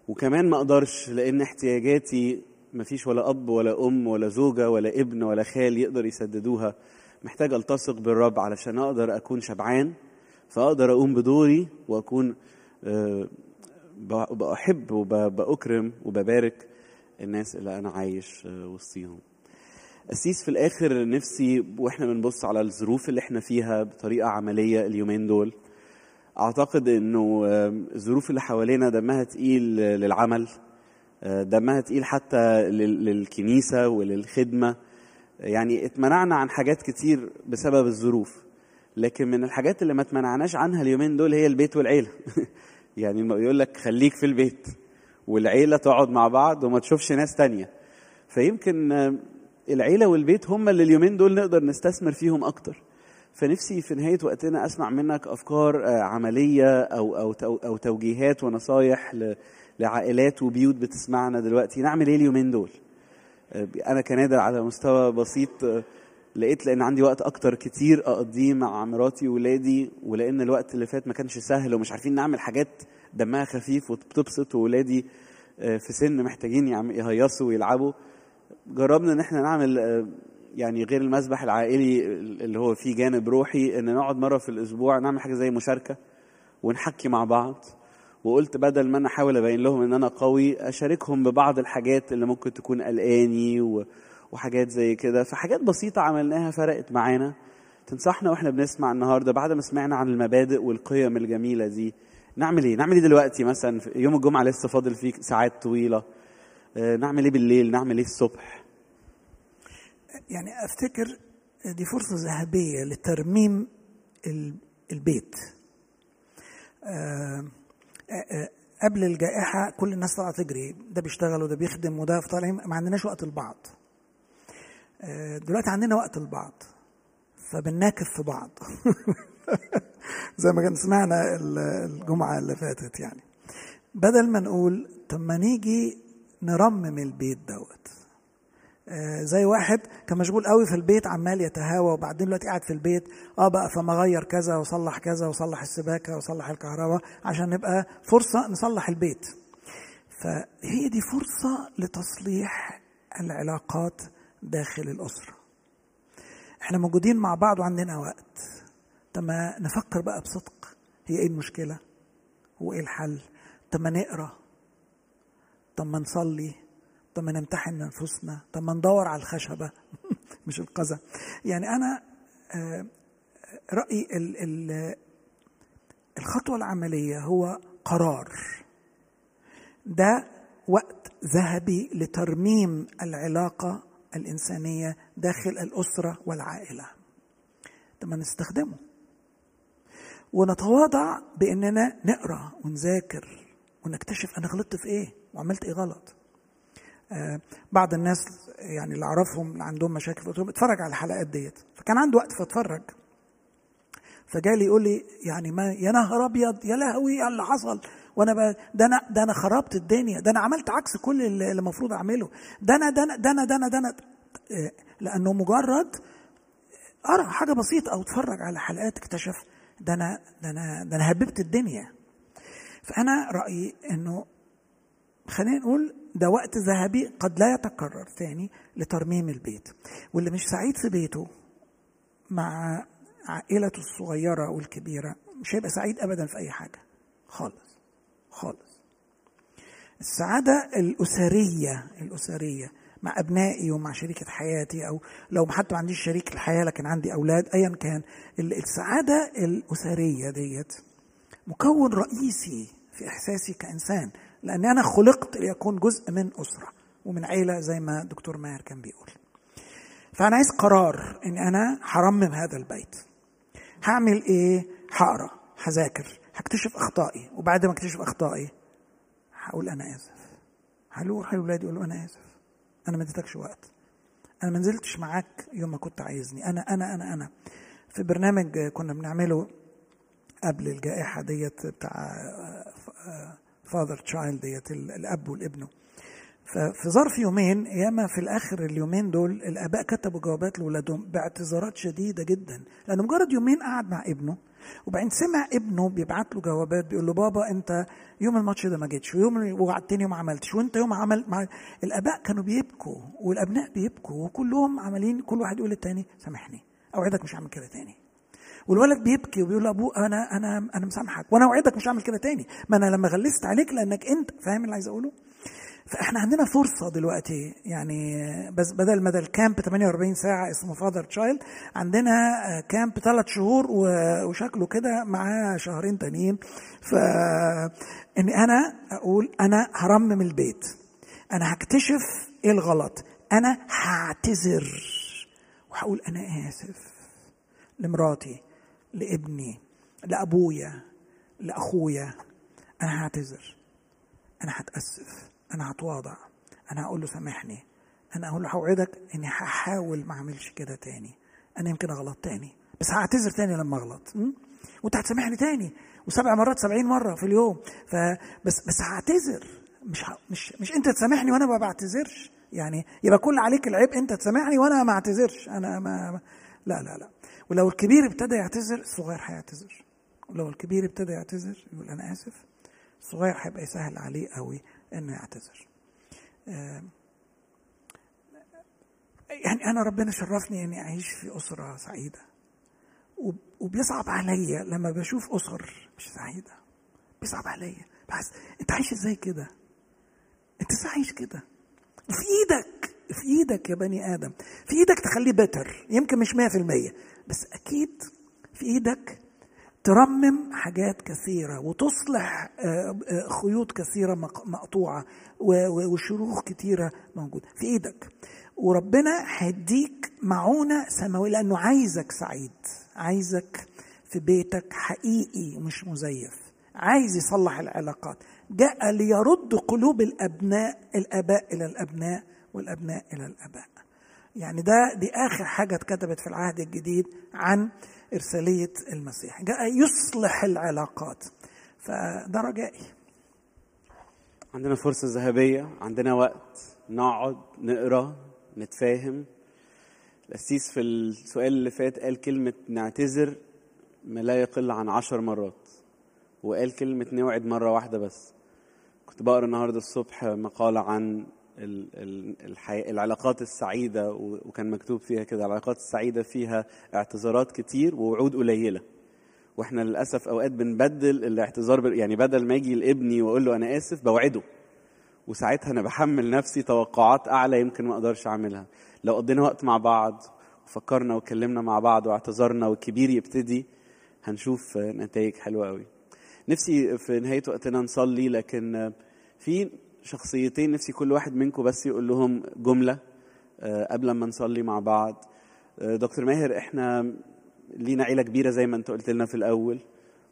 وكمان ما أقدرش لأن احتياجاتي مفيش ولا أب ولا أم ولا زوجة ولا ابن ولا خال يقدر يسددوها. محتاج ألتصق بالرب علشان أقدر أكون شبعان فأقدر أقوم بدوري وأكون آه، ب- بحب وبأكرم وببارك الناس اللي أنا عايش آه، وسطيهم. أسيس في الآخر نفسي وإحنا بنبص على الظروف اللي إحنا فيها بطريقة عملية اليومين دول. أعتقد إنه آم، الظروف اللي حوالينا دمها تقيل آه، للعمل. آه، دمها تقيل حتى لل- للكنيسة وللخدمة. يعني اتمنعنا عن حاجات كتير بسبب الظروف لكن من الحاجات اللي ما اتمنعناش عنها اليومين دول هي البيت والعيلة. يعني يقول لك خليك في البيت والعيلة تقعد مع بعض وما تشوفش ناس تانية. فيمكن العيلة والبيت هم اللي اليومين دول نقدر نستثمر فيهم أكتر. فنفسي في نهاية وقتنا أسمع منك أفكار آه، عملية أو أو أو توجيهات ونصايح لعائلات وبيوت بتسمعنا دلوقتي. نعمل إيه اليومين دول؟ آه، أنا كنادر على مستوى بسيط آه، لقيت لأن عندي وقت أكتر كتير أقضيه مع مراتي وولادي ولأن الوقت اللي فات ما كانش سهل ومش عارفين نعمل حاجات دمها خفيف وبتبسط وولادي آه، في سن محتاجين يهيصوا ويلعبوا. جربنا إن إحنا نعمل يعني غير المسبح العائلي اللي هو فيه جانب روحي إن نقعد مرة في الأسبوع نعمل حاجة زي مشاركة ونحكي مع بعض. وقلت بدل ما أنا أحاول أبين لهم إن أنا قوي أشاركهم ببعض الحاجات اللي ممكن تكون قلقاني وحاجات زي كده فحاجات بسيطة عملناها فرقت معانا تنصحنا وإحنا بنسمع النهارده بعد ما سمعنا عن المبادئ والقيم الجميلة دي نعمل إيه؟ نعمل إيه دلوقتي مثلا يوم الجمعة لسه فاضل فيه ساعات طويلة آه، نعمل إيه بالليل؟ نعمل إيه الصبح؟ يعني أفتكر دي فرصة ذهبية لترميم ال- البيت آه، قبل الجائحة كل الناس طالعه تجري. ده بيشتغل وده بيخدم وده طالعين ما عندناش وقت لبعض. آه، دلوقتي عندنا وقت لبعض. فبنناكف في بعض. زي ما كان سمعنا ال- الجمعة اللي فاتت يعني. بدل ما نقول طب ما نيجي نرمم البيت دوت. زي واحد كان مشغول قوي في البيت عمال يتهاوى وبعدين دلوقتي قاعد في البيت آه بقى فما غير كذا وصلح كذا وصلح السباكة وصلح الكهرباء عشان نبقى فرصة نصلح البيت. فهي دي فرصة لتصليح العلاقات داخل الأسرة. إحنا موجودين مع بعض وعندنا وقت. طب ما نفكر بقى بصدق. هي إيه المشكلة؟ هو إيه الحل؟ طب ما نقرأ. طب ما نصلي. طب ما نمتحن انفسنا طب ما ندور على الخشبة. مش القذى. يعني أنا آه، رأيي ال- ال- الخطوة العملية هو قرار. ده وقت ذهبي لترميم العلاقة الإنسانية داخل الأسرة والعائلة. طب ما نستخدمه. ونتواضع بإننا نقرأ ونذاكر ونكتشف أنا غلطت في إيه وعملت إيه غلط. بعض الناس يعني اللي أعرفهم عندهم مشاكل قلت لهم اتفرج على الحلقات ديت فكان عنده وقت فاتفرج فجالي يقول لي يعني ما يا نهار أبيض يا لهوي اللي حصل وأنا. ده أنا ده أنا خربت الدنيا ده أنا عملت عكس كل اللي اللي المفروض أعمله ده أنا ده أنا ده أنا ده أنا, ده أنا. آه، لأنه مجرد أرى حاجة بسيطة أو اتفرج على حلقات اكتشف ده أنا ده أنا ده أنا هببت الدنيا فأنا رأيي إنه خلينا نقول ده وقت ذهبي قد لا يتكرر تاني لترميم البيت. واللي مش سعيد في بيته مع عائلته الصغيرة والكبيرة مش هيبقى سعيد أبدا في أي حاجة. خالص. خالص. السعادة الأسرية الأسرية مع أبنائي ومع شريكة حياتي أو لو حتى ما عنديش شريك الحياة لكن عندي أولاد ايا كان. السعادة الأسرية ديت مكون رئيسي في إحساسي كإنسان. لأن أنا خلقت ليكون جزء من أسرة ومن عيلة زي ما دكتور ماهر كان بيقول. فأنا عايز قرار إن أنا هرمم هذا البيت. هعمل إيه؟ هقرأ هذاكر هكتشف أخطائي وبعد ما اكتشف أخطائي هقول أنا آسف. هروح لاولادي أقول أنا آسف. أنا ما اديتكش وقت. أنا ما نزلتش معاك يوم ما كنت عايزني. أنا أنا أنا أنا. في برنامج كنا بنعمله قبل الجائحة ديت بتاع فاذر تشايلد ديت الأب والابنه. ففي ظرف يومين ياما في الآخر اليومين دول الآباء كتبوا جوابات لاولادهم باعتذارات شديدة جدا. لأنه مجرد يومين قعد مع ابنه وبعدين سمع ابنه بيبعت له جوابات بيقول له بابا أنت يوم الماتش ده ما جيتش ويوم وعدتني وما عملتش وأنت يوم عمل مع الآباء كانوا بيبكوا والأبناء بيبكوا وكلهم عمالين كل واحد يقول للتاني سامحني أوعدك مش هعمل كده تاني. والولد بيبكي وبيقول لابوه أنا أنا أنا مسامحك وأنا أوعدك مش هعمل كده تاني. ما أنا لما غلست عليك لأنك أنت فاهم اللي عايز أقوله؟ فإحنا عندنا فرصة دلوقتي يعني بس بدل ما ده ال camp 48 ساعة اسمه father child عندنا كامب ثلاث شهور وشكله كده معاه شهرين تانيين. ف اني أنا أقول أنا هرمم البيت. أنا هكتشف إيه الغلط. أنا هعتذر. وهقول أنا آسف لمراتي. لابني لأبويا لأخويا. أنا هعتذر. أنا هتأسف. أنا هتواضع. أنا هقول له سامحني. أنا هقول له هوعدك إني هحاول ما أعملش كده تاني. أنا يمكن أغلط تاني. بس هعتذر تاني لما أغلط. وأنت هتسامحني تاني. وسبع مرات سبعين مرة في اليوم. فبس بس هعتذر. مش ه... مش مش أنت تسامحني وأنا ما بعتذرش. يعني يبقى كل عليك العيب أنت تسامحني وأنا ما أعتذرش. أنا ما لا لا لا. ولو الكبير ابتدى يعتذر الصغير هيعتذر. ولو الكبير ابتدى يعتذر يقول أنا آسف. الصغير هيبقى يسهل عليه قوي إنه يعتذر. يعني أنا ربنا شرفني إني أعيش في أسرة سعيدة. وبيصعب عليا لما بشوف أسر مش سعيدة. بيصعب عليا. بحس أنت عايش إزاي كده؟ أنت إزاي عايش كده؟ في إيدك في إيدك يا بني آدم. في إيدك تخليه بتر يمكن مش 100% بس أكيد في إيدك ترمم حاجات كثيرة وتصلح خيوط كثيرة مقطوعة وشروخ كثيرة موجودة. في إيدك. وربنا هيديك معونة سماوية لأنه عايزك سعيد. عايزك في بيتك حقيقي مش مزيف. عايز يصلح العلاقات. جاء ليرد قلوب الأبناء الآباء إلى الأبناء والأبناء إلى الآباء. يعني ده دي آخر حاجة اتكتبت في العهد الجديد عن إرسالية المسيح. جاء يصلح العلاقات. فده رجائي. عندنا فرصة ذهبية عندنا وقت. نقعد نقرأ نتفاهم. القسيس في السؤال اللي فات قال كلمة نعتذر ما لا يقل عن عشر مرات. وقال كلمة نوعد مرة واحدة بس. كنت بقرأ النهاردة الصبح مقالة عن العلاقات السعيدة وكان مكتوب فيها كده العلاقات السعيدة فيها اعتذارات كتير ووعود قليلة. وإحنا للأسف أوقات بنبدل الاعتذار. يعني بدل ما أجي لابني وأقول له أنا آسف بوعده. وساعتها أنا بحمل نفسي توقعات أعلى يمكن ما أقدرش أعملها. لو قضينا وقت مع بعض وفكرنا واتكلمنا مع بعض واعتذرنا والكبير يبتدي هنشوف نتائج حلوة قوي نفسي في نهاية وقتنا نصلي لكن في شخصيتين نفسي كل واحد منكم بس يقول لهم جملة قبل ما نصلي مع بعض. دكتور ماهر إحنا لينا عيلة كبيرة زي ما أنت قلت لنا في الأول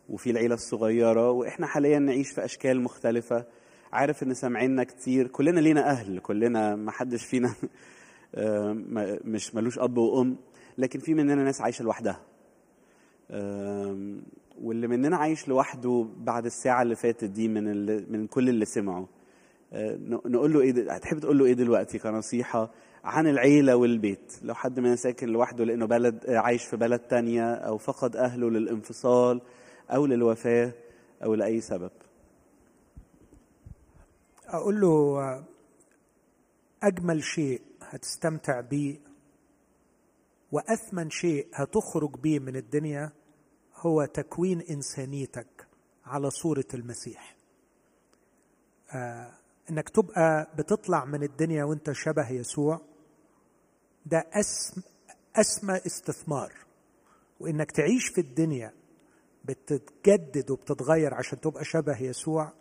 وفي العيلة الصغيرة وإحنا حاليا نعيش في أشكال مختلفة. عارف إن سامعيننا كتير كلنا لينا أهل كلنا ما حدش فينا مش ملوش أب وأم لكن في مننا ناس عايشة لوحدها. واللي مننا عايش لوحده بعد الساعة اللي فاتت دي من من كل اللي سمعه. نقول له إيه هتحب تقول له إيه دلوقتي كنصيحة عن العيلة والبيت؟ لو حد مننا ساكن لوحده لأنه بلد عايش في بلد تانية أو فقد أهله للانفصال أو للوفاة أو لأي سبب. أقول له أجمل شيء هتستمتع بيه وأثمن شيء هتخرج بيه من الدنيا هو تكوين إنسانيتك على صورة المسيح. إنك تبقى بتطلع من الدنيا وأنت شبه يسوع ده اسم أسمى استثمار. وإنك تعيش في الدنيا بتتجدد وبتتغير عشان تبقى شبه يسوع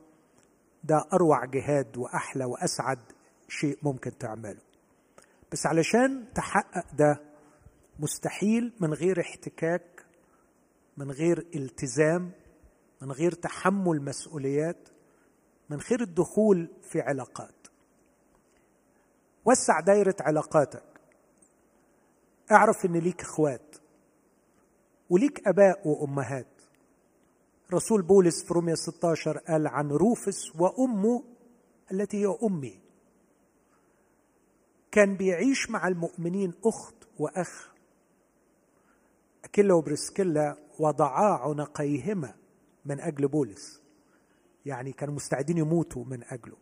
ده أروع جهاد وأحلى وأسعد شيء ممكن تعمله. بس علشان تحقق ده مستحيل من غير احتكاك من غير التزام من غير تحمل مسؤوليات من غير الدخول في علاقات. وسع دايرة علاقاتك. اعرف إن ليك اخوات وليك آباء وأمهات. رسول بولس في رومية 16 قال عن روفس وأمه التي هي أمي. كان بيعيش مع المؤمنين أخت وأخ. أكيلا وبرسكيلا وضعا عنقيهما من أجل بولس. يعني كانوا مستعدين يموتوا من أجله.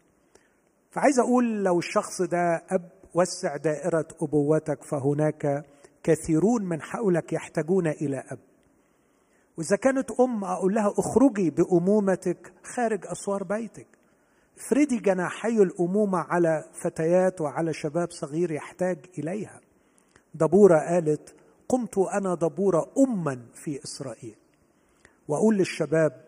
فعايز أقول لو الشخص ده أب وسع دائرة أبوتك فهناك كثيرون من حولك يحتاجون إلى أب. وإذا كانت أم أقول لها اخرجي بأمومتك خارج أسوار بيتك. افردي جناحي الأمومة على فتيات وعلى شباب صغير يحتاج إليها. دبورة قالت قمت أنا دبورة أما في إسرائيل. وأقول للشباب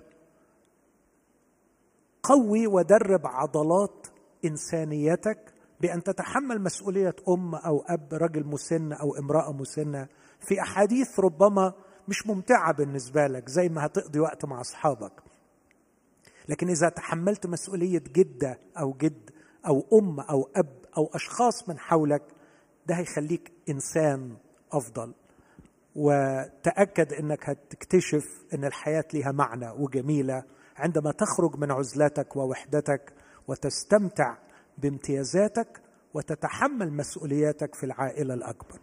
قوي ودرب عضلات إنسانيتك بأن تتحمل مسؤولية أم أو أب رجل مسن أو امرأة مسنه في أحاديث ربما مش ممتعة بالنسبة لك زي ما هتقضي وقت مع أصحابك. لكن إذا تحملت مسؤولية جده أو جد أو أم أو أب أو أشخاص من حولك ده هيخليك إنسان أفضل. وتأكد إنك هتكتشف إن الحياة لها معنى وجميلة عندما تخرج من عزلتك ووحدتك وتستمتع بامتيازاتك وتتحمل مسؤولياتك في العائلة الأكبر.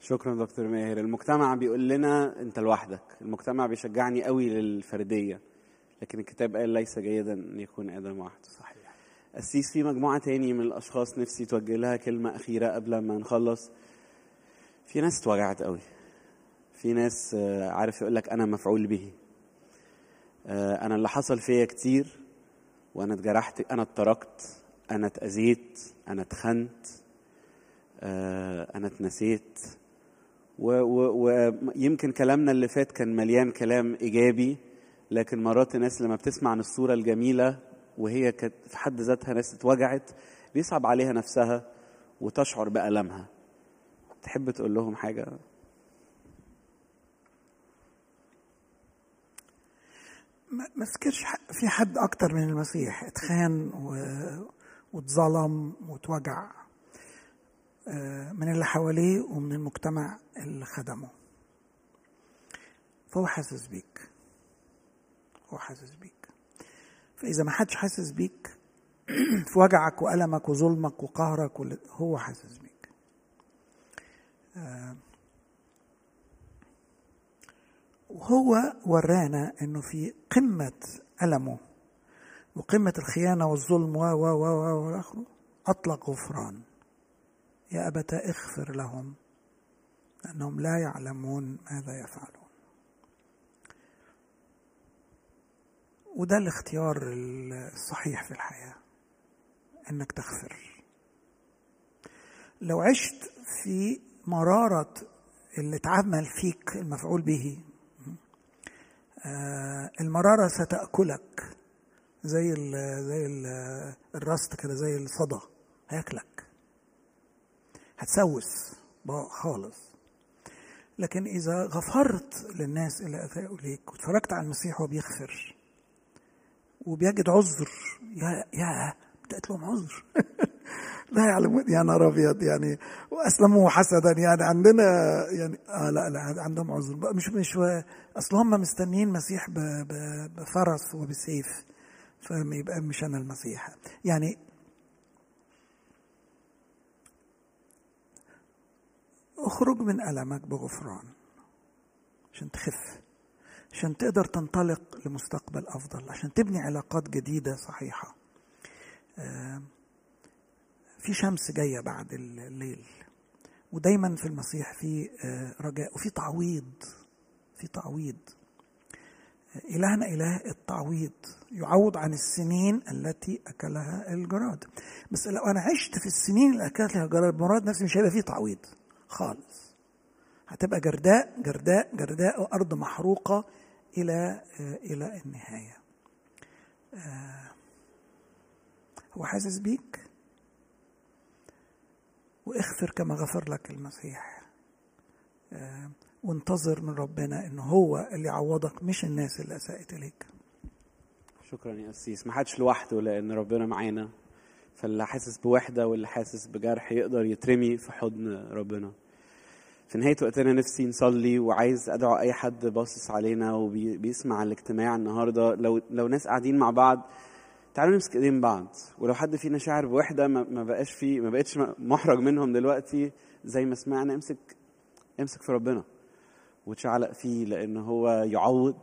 شكرا دكتور ماهر. المجتمع بيقول لنا أنت لوحدك. المجتمع بيشجعني قوي للفردية لكن الكتاب قال ليس جيدا أن يكون آدم وحده صحيح. قسيس في مجموعة تاني من الأشخاص نفسي توجه لها كلمة أخيرة قبل ما نخلص. في ناس اتوجعت قوي. في ناس عارف يقول لك أنا مفعول به. أنا اللي حصل فيا كتير وأنا اتجرحت أنا اتركت أنا اتأذيت أنا اتخنت أنا اتنسيت. ويمكن كلامنا اللي فات كان مليان كلام إيجابي لكن مرات الناس لما بتسمع عن الصورة الجميلة وهي كانت في حد ذاتها ناس اتوجعت بيصعب عليها نفسها وتشعر بألمها. تحب تقول لهم حاجة؟ ما افتكرش في حد أكتر من المسيح اتخان و... واتظلم واتوجع من اللي حواليه ومن المجتمع اللي خدمه. فهو حاسس بيك. هو حاسس بيك. فإذا ما حدش حاسس بيك في وجعك وألمك وظلمك وقهرك هو حاسس بيك. وهو ورانا إنه في قمة ألمه وقمة الخيانة والظلم و و و و واخره أطلق غفران. يا ابتا اغفر لهم لأنهم لا يعلمون ماذا يفعلون. وده الاختيار الصحيح في الحياة إنك تغفر. لو عشت في مرارة اللي اتعمل فيك المفعول به آه المرارة ستأكلك زي ال زي ال الرست كده زي الصدى هياكلك. هتسوس خالص. لكن إذا غفرت للناس اللي اساءوا ليك واتفرجت على المسيح وهو بيغفر وبيجد عذر يا يا بتقت لهم عذر. لا يعلمون يا نهار ابيض يعني واسلموا حسدا يعني عندنا يعني آه لا لا عندهم عذر. مش مش أصل هم مستنيين مسيح بفرس وبسيف فما يبقى مش أنا المسيح. يعني اخرج من ألمك بغفران عشان تخف عشان تقدر تنطلق لمستقبل أفضل عشان تبني علاقات جديدة صحيحة. آه في شمس جاية بعد الليل ودايما في المسيح في رجاء وفي تعويض في تعويض. إلهنا إله التعويض يعوض عن السنين التي أكلها الجراد. بس لو أنا عشت في السنين اللي أكلتها الجراد بمراد نفسي مش هيبقى فيه تعويض خالص. هتبقى جرداء جرداء جرداء وأرض محروقة إلى إلى النهاية. هو حاسس بيك؟ واغفر كما غفر لك المسيح. وانتظر من ربنا انه هو اللي يعوضك مش الناس اللي أساءت إليك. شكرا يا قسيس ما حدش لوحده لأن ربنا معانا. فاللي حاسس بوحدة واللي حاسس بجرح يقدر يترمي في حضن ربنا. في نهاية وقتنا نفسي نصلي وعايز أدعو أي حد باصص علينا وبيسمع الاجتماع النهاردة. لو لو ناس قاعدين مع بعض تعالوا نمسك ايدين بعض. ولو حد فينا شاعر بوحدة ما, بقاش فيه ما بقتش محرج منهم دلوقتي زي ما سمعنا امسك امسك في ربنا وتشعلق فيه لأن هو يعوض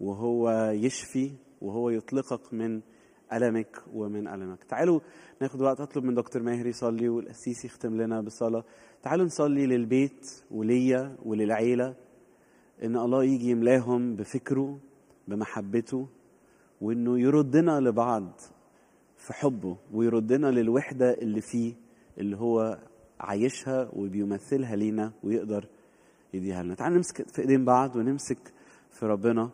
وهو يشفي وهو يطلقك من ألمك ومن ألمك. تعالوا ناخد وقت أطلب من دكتور ماهر يصلي والقسيس يختم لنا بالصلاة تعالوا نصلي للبيت وليا وللعيلة. إن الله يجي يملاهم بفكره بمحبته وإنه يردنا لبعض في حبه ويردنا للوحدة اللي فيه اللي هو عايشها وبيمثلها لينا ويقدر يديها لنا. تعالوا نمسك في إيدين بعض ونمسك في ربنا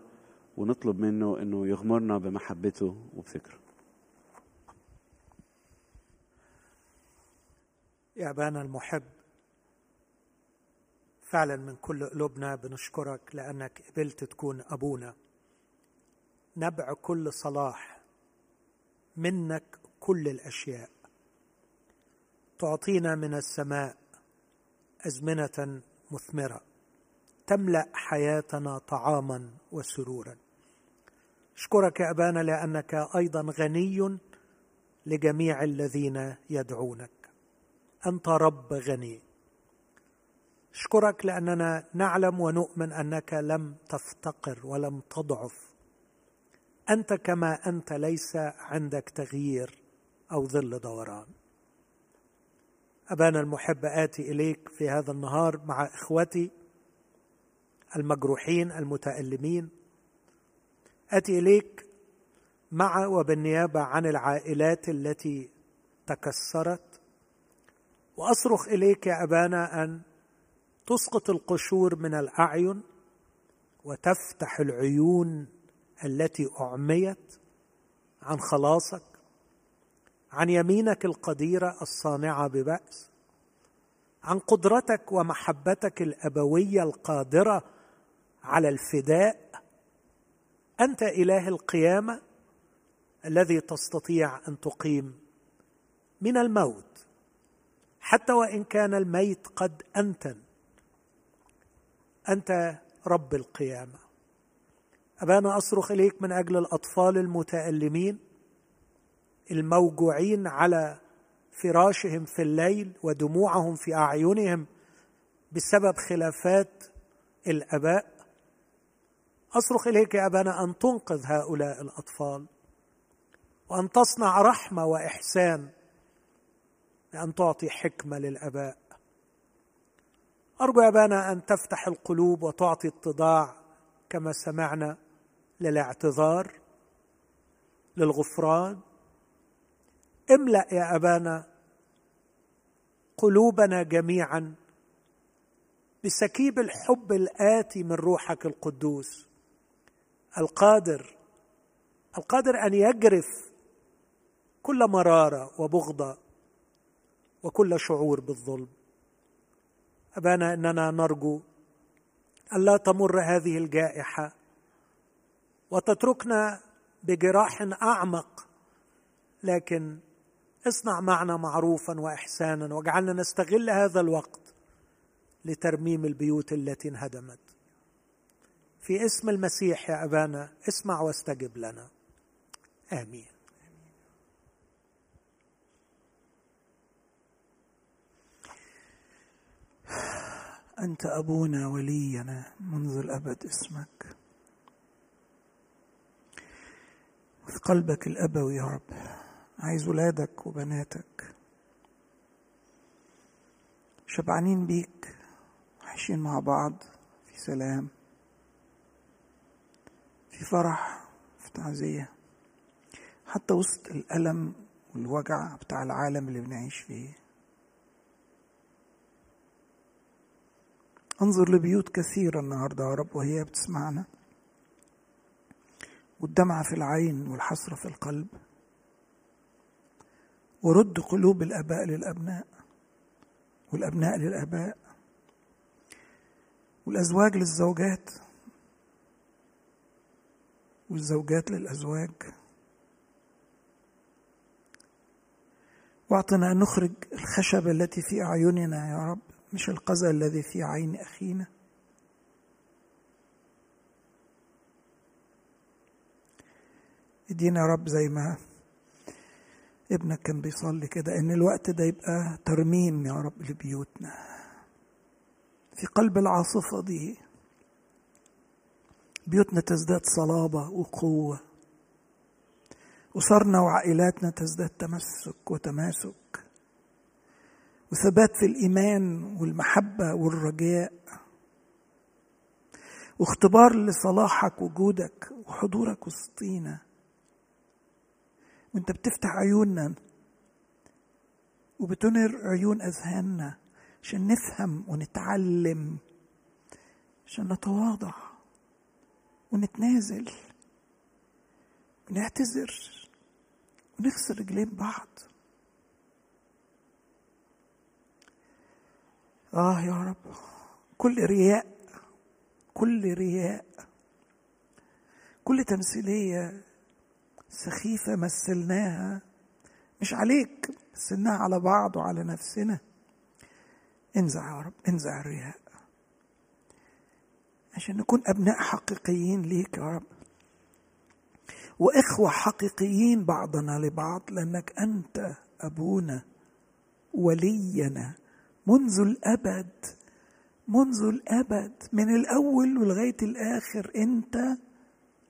ونطلب منه إنه يغمرنا بمحبته وبفكره. يا أبانا المحب فعلا من كل قلوبنا بنشكرك لأنك قبلت تكون أبونا. نبع كل صلاح منك كل الأشياء. تعطينا من السماء أزمنة مثمرة تملأ حياتنا طعاما وسرورا. اشكرك يا أبانا لأنك أيضا غني لجميع الذين يدعونك. أنت رب غني. اشكرك لأننا نعلم ونؤمن أنك لم تفتقر ولم تضعف. أنت كما أنت ليس عندك تغيير أو ظل دوران. أبانا المحب آتي إليك في هذا النهار مع إخوتي المجروحين المتألمين. آتي إليك مع وبالنيابة عن العائلات التي تكسرت. وأصرخ إليك يا أبانا أن تسقط القشور من الأعين وتفتح العيون التي أعميت عن خلاصك عن يمينك القديرة الصانعة ببأس عن قدرتك ومحبتك الأبوية القادرة على الفداء أنت إله القيامة الذي تستطيع أن تقيم من الموت حتى وإن كان الميت قد أنتن أنت رب القيامة. أبانا أصرخ إليك من أجل الأطفال المتألمين الموجوعين على فراشهم في الليل ودموعهم في أعينهم بسبب خلافات الأباء. أصرخ إليك يا أبانا أن تنقذ هؤلاء الأطفال وأن تصنع رحمة وإحسان لأن تعطي حكمة للأباء. أرجو يا أبانا أن تفتح القلوب وتعطي اتضاع كما سمعنا. للاعتذار للغفران. املأ يا أبانا قلوبنا جميعا بسكيب الحب الآتي من روحك القدوس. القادر القادر أن يجرف كل مرارة وبغضه وكل شعور بالظلم. أبانا إننا نرجو الا تمر هذه الجائحة وتتركنا بجراح أعمق. لكن اصنع معنا معروفا واحسانا واجعلنا نستغل هذا الوقت لترميم البيوت التي انهدمت. في اسم المسيح يا أبانا اسمع واستجب لنا. آمين. أنت أبونا ولينا منذ الأبد اسمك. في قلبك الأبوي يا رب. عايز ولادك وبناتك. شبعانين بيك. عايشين مع بعض. في سلام. في فرح. في تعزية. حتى وسط الألم والوجع بتاع العالم اللي بنعيش فيه. انظر لبيوت كثيرة النهاردة يا رب وهي بتسمعنا. والدمعة في العين والحسرة في القلب ورد قلوب الآباء للأبناء والأبناء للآباء والأزواج للزوجات والزوجات للأزواج. وأعطنا أن نخرج الخشبة التي في أعيننا يا رب مش القذى الذي في عين أخينا. ادينا يا رب زي ما ابنك كان بيصلي كده إن الوقت ده يبقى ترميم يا رب لبيوتنا. في قلب العاصفة دي بيوتنا تزداد صلابة وقوة أسرنا وعائلاتنا تزداد تمسك وتماسك وثبات في الإيمان والمحبة والرجاء واختبار لصلاحك وجودك وحضورك وسطينا. وانت بتفتح عيوننا وبتنر عيون أذهاننا عشان نفهم ونتعلم عشان نتواضع ونتنازل ونعتذر ونغسل رجلين بعض. آه يا رب كل رياء كل رياء كل تمثيلية سخيفة مثلناها. مش عليك مثلناها على بعض وعلى نفسنا. انزع يا رب انزع الرياء. عشان نكون أبناء حقيقيين ليك يا رب. وإخوة حقيقيين بعضنا لبعض لأنك أنت أبونا ولينا. منذ الأبد منذ الأبد من الأول ولغاية الآخر أنت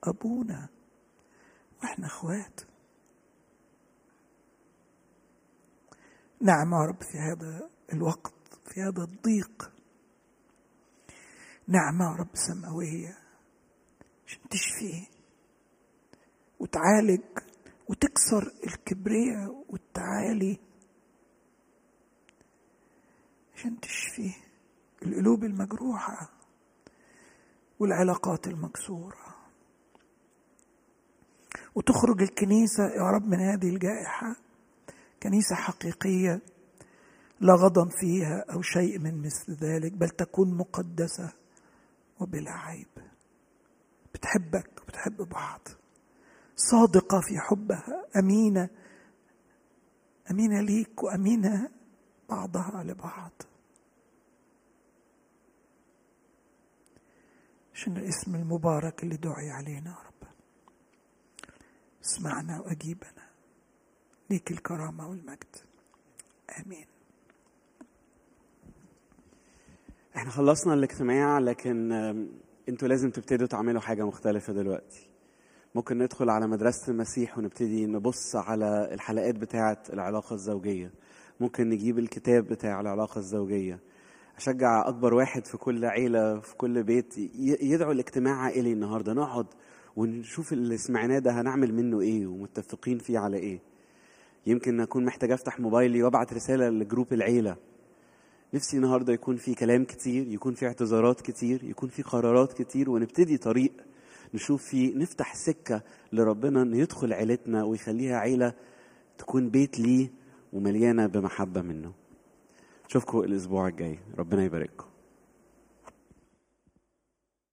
أبونا. وإحنا أخوات. نعم يا رب في هذا الوقت في هذا الضيق. نعمة يا رب سماوية. عشان تشفي وتعالج وتكسر الكبرياء والتعالي. عشان تشفي القلوب المجروحة والعلاقات المكسورة. وتخرج الكنيسة يا رب من هذه الجائحة. كنيسة حقيقية لا غضن فيها أو شيء من مثل ذلك بل تكون مقدسة وبلا عيب. بتحبك وبتحب بعض. صادقة في حبها أمينة أمينة ليك وأمينة بعضها لبعض. عشان الاسم المبارك اللي دعي علينا يا رب؟ اسمعنا وأجيبنا ليك الكرامة والمجد. آمين. إحنا خلصنا الاجتماع لكن أنتوا لازم تبتدوا تعملوا حاجة مختلفة دلوقتي. ممكن ندخل على مدرسة المسيح ونبتدي نبص على الحلقات بتاعة العلاقة الزوجية. ممكن نجيب الكتاب بتاع العلاقة الزوجية. أشجع أكبر واحد في كل عيلة في كل بيت يدعو الاجتماع عائلي النهارده. نقعد ونشوف اللي سمعناه ده هنعمل منه إيه ومتفقين فيه على إيه. يمكن أكون محتاج أفتح موبايلي وأبعت رسالة لجروب العيلة. نفسي النهارده يكون في كلام كتير يكون في اعتذارات كتير يكون في قرارات كتير ونبتدي طريق نشوف فيه نفتح سكة لربنا إنه يدخل عيلتنا ويخليها عيلة تكون بيت ليه ومليانة بمحبة منه. اشوفكم الأسبوع الجاي. ربنا يبارككم.